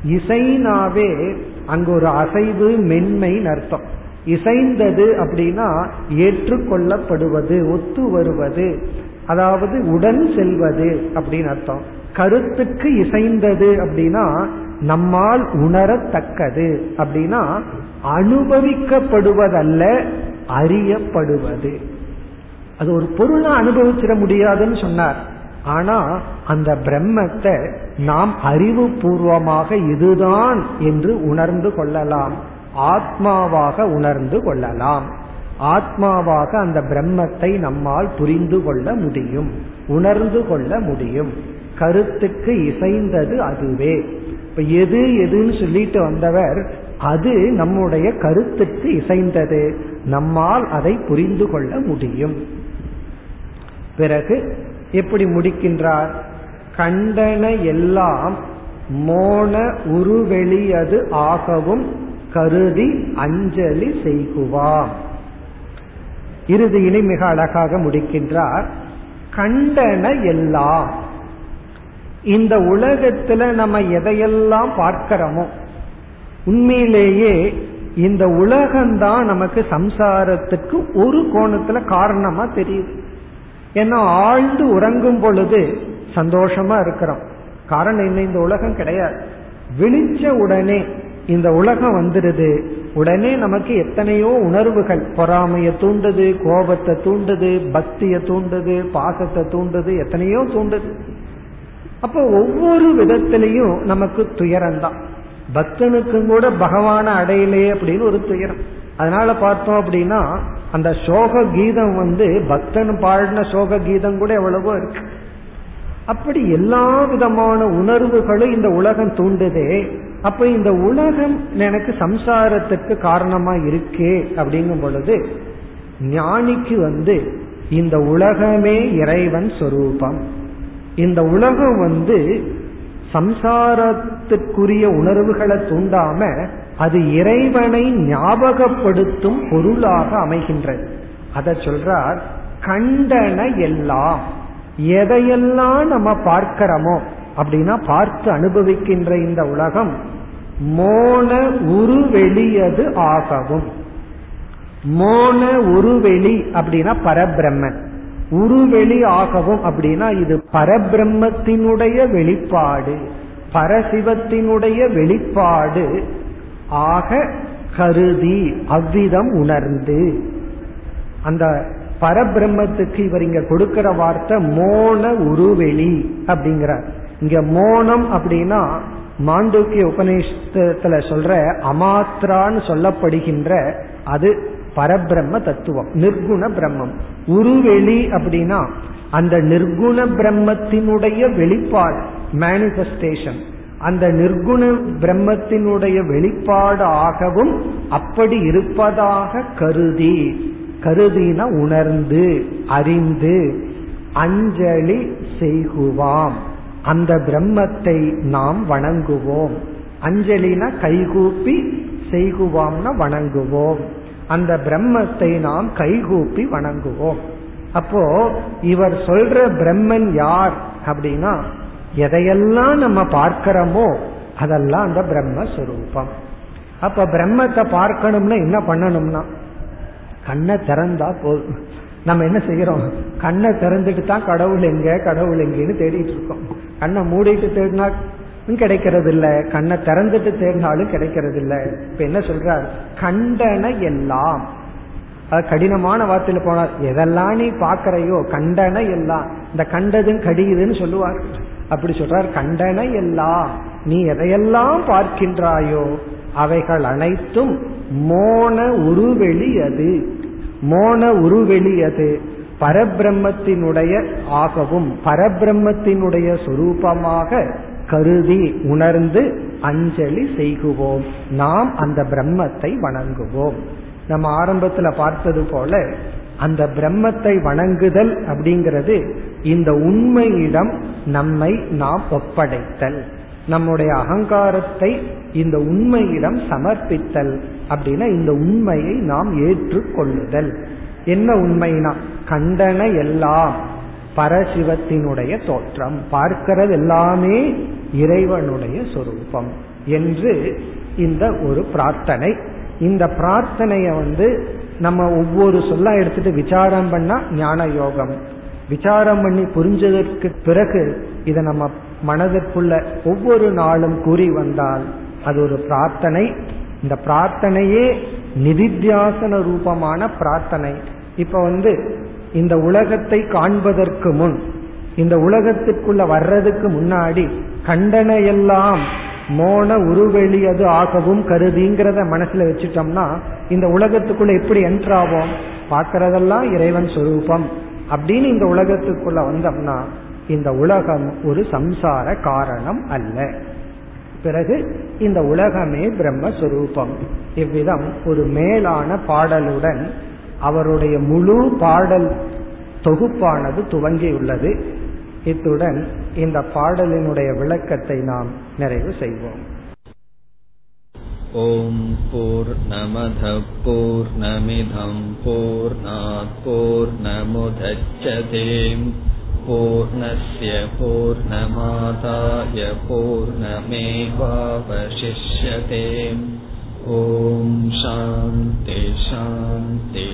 இசைனாவே அங்க ஒரு அசைவு மென்மைன்னு அர்த்தம். இசைந்தது அப்படின்னா ஏற்றுக்கொள்ளப்படுவது ஒத்து வருவது அதாவது உடன் செல்வது அப்படின்னு அர்த்தம். கருத்துக்கு இசைந்தது அப்படின்னா நம்மால் உணரத்தக்கது அப்படின்னா அனுபவிக்கப்படுவதல்ல அறியப்படுவது. அது ஒரு பொருளை அனுபவிச்சிட முடியாதுன்னு சொன்னார். ஆனா அந்த பிரம்மத்தை நாம் அறிவு பூர்வமாக இதுதான் என்று உணர்ந்து கொள்ளலாம். ஆத்மாவாக உணர்ந்து கொள்ளலாம். ஆத்மாவாக அந்த பிரம்மத்தை நம்மால் புரிந்து கொள்ள முடியும் உணர்ந்து கொள்ள முடியும். கருத்துக்கு இசைந்தது அதுவே. இப்ப எது எதுன்னு சொல்லிட்டு வந்தவர் அது நம்முடைய கருத்துக்கு இசைந்தது. நம்மால் அதை புரிந்து கொள்ள முடியும். பிறகு எப்படி முடிக்கின்றார்? கண்டன எல்லாம் மோன உருவெளியது ஆகவும் கருதி அஞ்சலி செய்குவாம். இறுதியிலே மிக அழகாக முடிக்கின்றார். கண்டன எல்லாம். இந்த உலகத்துல நம்ம எதையெல்லாம் பார்க்கிறோமோ உண்மையிலேயே இந்த உலகம்தான் நமக்கு சம்சாரத்துக்கு ஒரு கோணத்துல காரணமா தெரியுது. ஏன்னா ஆழ்ந்து உறங்கும் பொழுது சந்தோஷமா இருக்கிறோம். காரணம் என்ன? இந்த உலகம் கிடையாது. விழிச்ச உடனே இந்த உலகம் வந்துடுது உடனே நமக்கு எத்தனையோ உணர்வுகள். பொறாமைய தூண்டுது கோபத்தை தூண்டுது பக்திய தூண்டுது பாசத்தை தூண்டுது எத்தனையோ தூண்டுது. அப்போ ஒவ்வொரு விதத்திலையும் நமக்கு துயரம்தான். பக்தனுக்கும் கூட பகவான அடையலையே அப்படின்னு ஒரு துயரம். அதனால பார்த்தோம் அப்படின்னா அந்த சோக கீதம் வந்து பக்தன் பாடின சோக கீதம் கூட எவ்வளவோ இருக்கு. அப்படி எல்லா விதமான உணர்வுகளும் இந்த உலகம் தூண்டுதே. அப்ப இந்த உலகம் எனக்கு சம்சாரத்துக்கு காரணமா இருக்கே அப்படிங்கும் பொழுது ஞானிக்கு வந்து இந்த உலகமே இறைவன் சொரூபம். இந்த உலகம் வந்து சம்சாரத்துக்குரிய உணர்வுகளை தூண்டாம அது இறைவனை ஞாபகப்படுத்தும் பொருளாக அமைகின்றது. அதை சொல்றார் கண்டன எல்லாம் எதையெல்லாம் நம்ம பார்க்கிறோமோ அப்படின்னா பார்த்து அனுபவிக்கின்ற இந்த உலகம் மோன உருவெளியது ஆகவும். மோன உருவெளி அப்படின்னா பரபிரம்மன். உருவெளி ஆகவும் அப்படின்னா இது பரபிரம்மத்தினுடைய வெளிப்பாடு. பரசிவத்தினுடைய வெளிப்பாடு ஆக கருதி அவ்விதம் உணர்ந்து. அந்த பரபிரம்மத்துக்கு இவர் இங்க கொடுக்கிற வார்த்தை மோன உருவெளி அப்படிங்கிறார். இங்க மோனம் அப்படின்னா மாண்டூக்கிய உபநிஷத்துல சொல்ற அமாத்ரான்னு சொல்லப்படுகின்ற அது பரபிரம்ம தத்துவம் நிர்குண பிரம்மம். உருவெளி அப்படின்னா அந்த நிர்குண பிரம்மத்தினுடைய வெளிப்பாடு மேனிபெஸ்டேஷன் அந்த நிர்குண பிரம்மத்தினுடைய வெளிப்பாடு ஆகவும் அப்படி இருப்பதாக கருதி கருதின உணர்ந்து அறிந்து அஞ்சலி செய்குவாம். அந்த பிரம்மத்தை நாம் வணங்குவோம். அஞ்சலினா கைகூப்பி செய்குவாம்னா வணங்குவோம். அந்த பிரம்மத்தை நாம் கைகூப்பி வணங்குவோம். அப்போ இவர் சொல்ற பிரம்மன் யார் அப்படின்னா எதையெல்லாம் நம்ம பார்க்கிறோமோ அதெல்லாம் அந்த பிரம்மஸ்வரூபம் அப்ப பிரம்மத்தை பார்க்கணும்னா என்ன பண்ணணும்னா கண்ணை திறந்தா போதும். நம்ம என்ன செய்யறோம்? கண்ணை திறந்துட்டு தான் கடவுள் எங்க கடவுள் எங்கன்னு தேடிட்டு இருக்கோம். கண்ணை மூடிட்டு தேடினா கிடைக்கிறது இல்ல கண்ணை திறந்துட்டு தேடினாலும் கிடைக்கிறது இல்ல இப்ப என்ன சொல்றார்? கண்டன எல்லாம். கடினமான வார்த்தையில போனார். எதெல்லாம் நீ பாக்கறையோ கண்டன எல்லாம். இந்த கண்டதும் கடியுதுன்னு சொல்லுவார். அப்படி சொல்றார் கண்டன எல்லாம். நீ எதையெல்லாம் பார்க்கின்றாயோ அவைகள் அனைத்தும் மோன உருவெளி அது மோன உருவெளி அது பரபிரம்மத்தினுடைய ஆகவும் பரபிரம்மத்தினுடைய சொரூபமாக கருதி உணர்ந்து அஞ்சலி செய்குவோம். நாம் அந்த பிரம்மத்தை வணங்குவோம். நம்ம ஆரம்பத்துல பார்த்தது போல அந்த பிரம்மத்தை வணங்குதல் அப்படிங்கிறது இந்த உண்மையிடம் நம்மை நாம் ஒப்படைத்தல். நம்முடைய அகங்காரத்தை இந்த உண்மையிடம் சமர்ப்பித்தல் அப்படின்னா இந்த உண்மையை நாம் ஏற்றுக்கொள்ளுதல். என்ன உண்மைனா கண்டன எல்லாம் பரசிவத்தினுடைய தோற்றம். பார்க்கிறது எல்லாமே இறைவனுடைய சொரூபம் என்று இந்த ஒரு பிரார்த்தனை. இந்த பிரார்த்தனைய வந்து நம்ம ஒவ்வொரு சொல்லா எடுத்துட்டு விசாரம் பண்ணா ஞான யோகம். விசாரம் பண்ணி புரிஞ்சதற்கு பிறகு இதை நம்ம மனதிற்குள்ள ஒவ்வொரு நாளும் கூறி வந்தால் அது ஒரு பிரார்த்தனை. இந்த பிரார்த்தனையே நிதித்தியாசன ரூபமான பிரார்த்தனை. இப்ப வந்து இந்த உலகத்தை காண்பதற்கு முன் இந்த உலகத்திற்குள்ள வர்றதுக்கு முன்னாடி கண்டனையெல்லாம் மோன உருவெளியது ஆகவும் கருதிங்கிறத மனசுல வச்சுட்டோம்னா இந்த உலகத்துக்குள்ள எப்படி என்ட்ராவோம் பார்க்கறதெல்லாம் இறைவன் சொரூபம். அப்படின்னு இந்த உலகத்துக்குள்ள வந்தோம்னா இந்த உலகம் ஒரு சம்சார காரணம் அல்ல. பிறகு இந்த உலகமே பிரம்மஸ்வரூபம். இவ்விதம் ஒரு மேலான பாடலுடன் அவருடைய முழு பாடல் தொகுப்பானது துவங்கியுள்ளது. இத்துடன் இந்த பாடலினுடைய விளக்கத்தை நாம் நிறைவு செய்வோம் ஓம் போர் நமத போர் நமிதம் போர் போர் நமுதச்சதேம் पूर्णस्य पूर्णमादाय पूर्णमेवावशिष्यते ॐ शान्ति शान्ति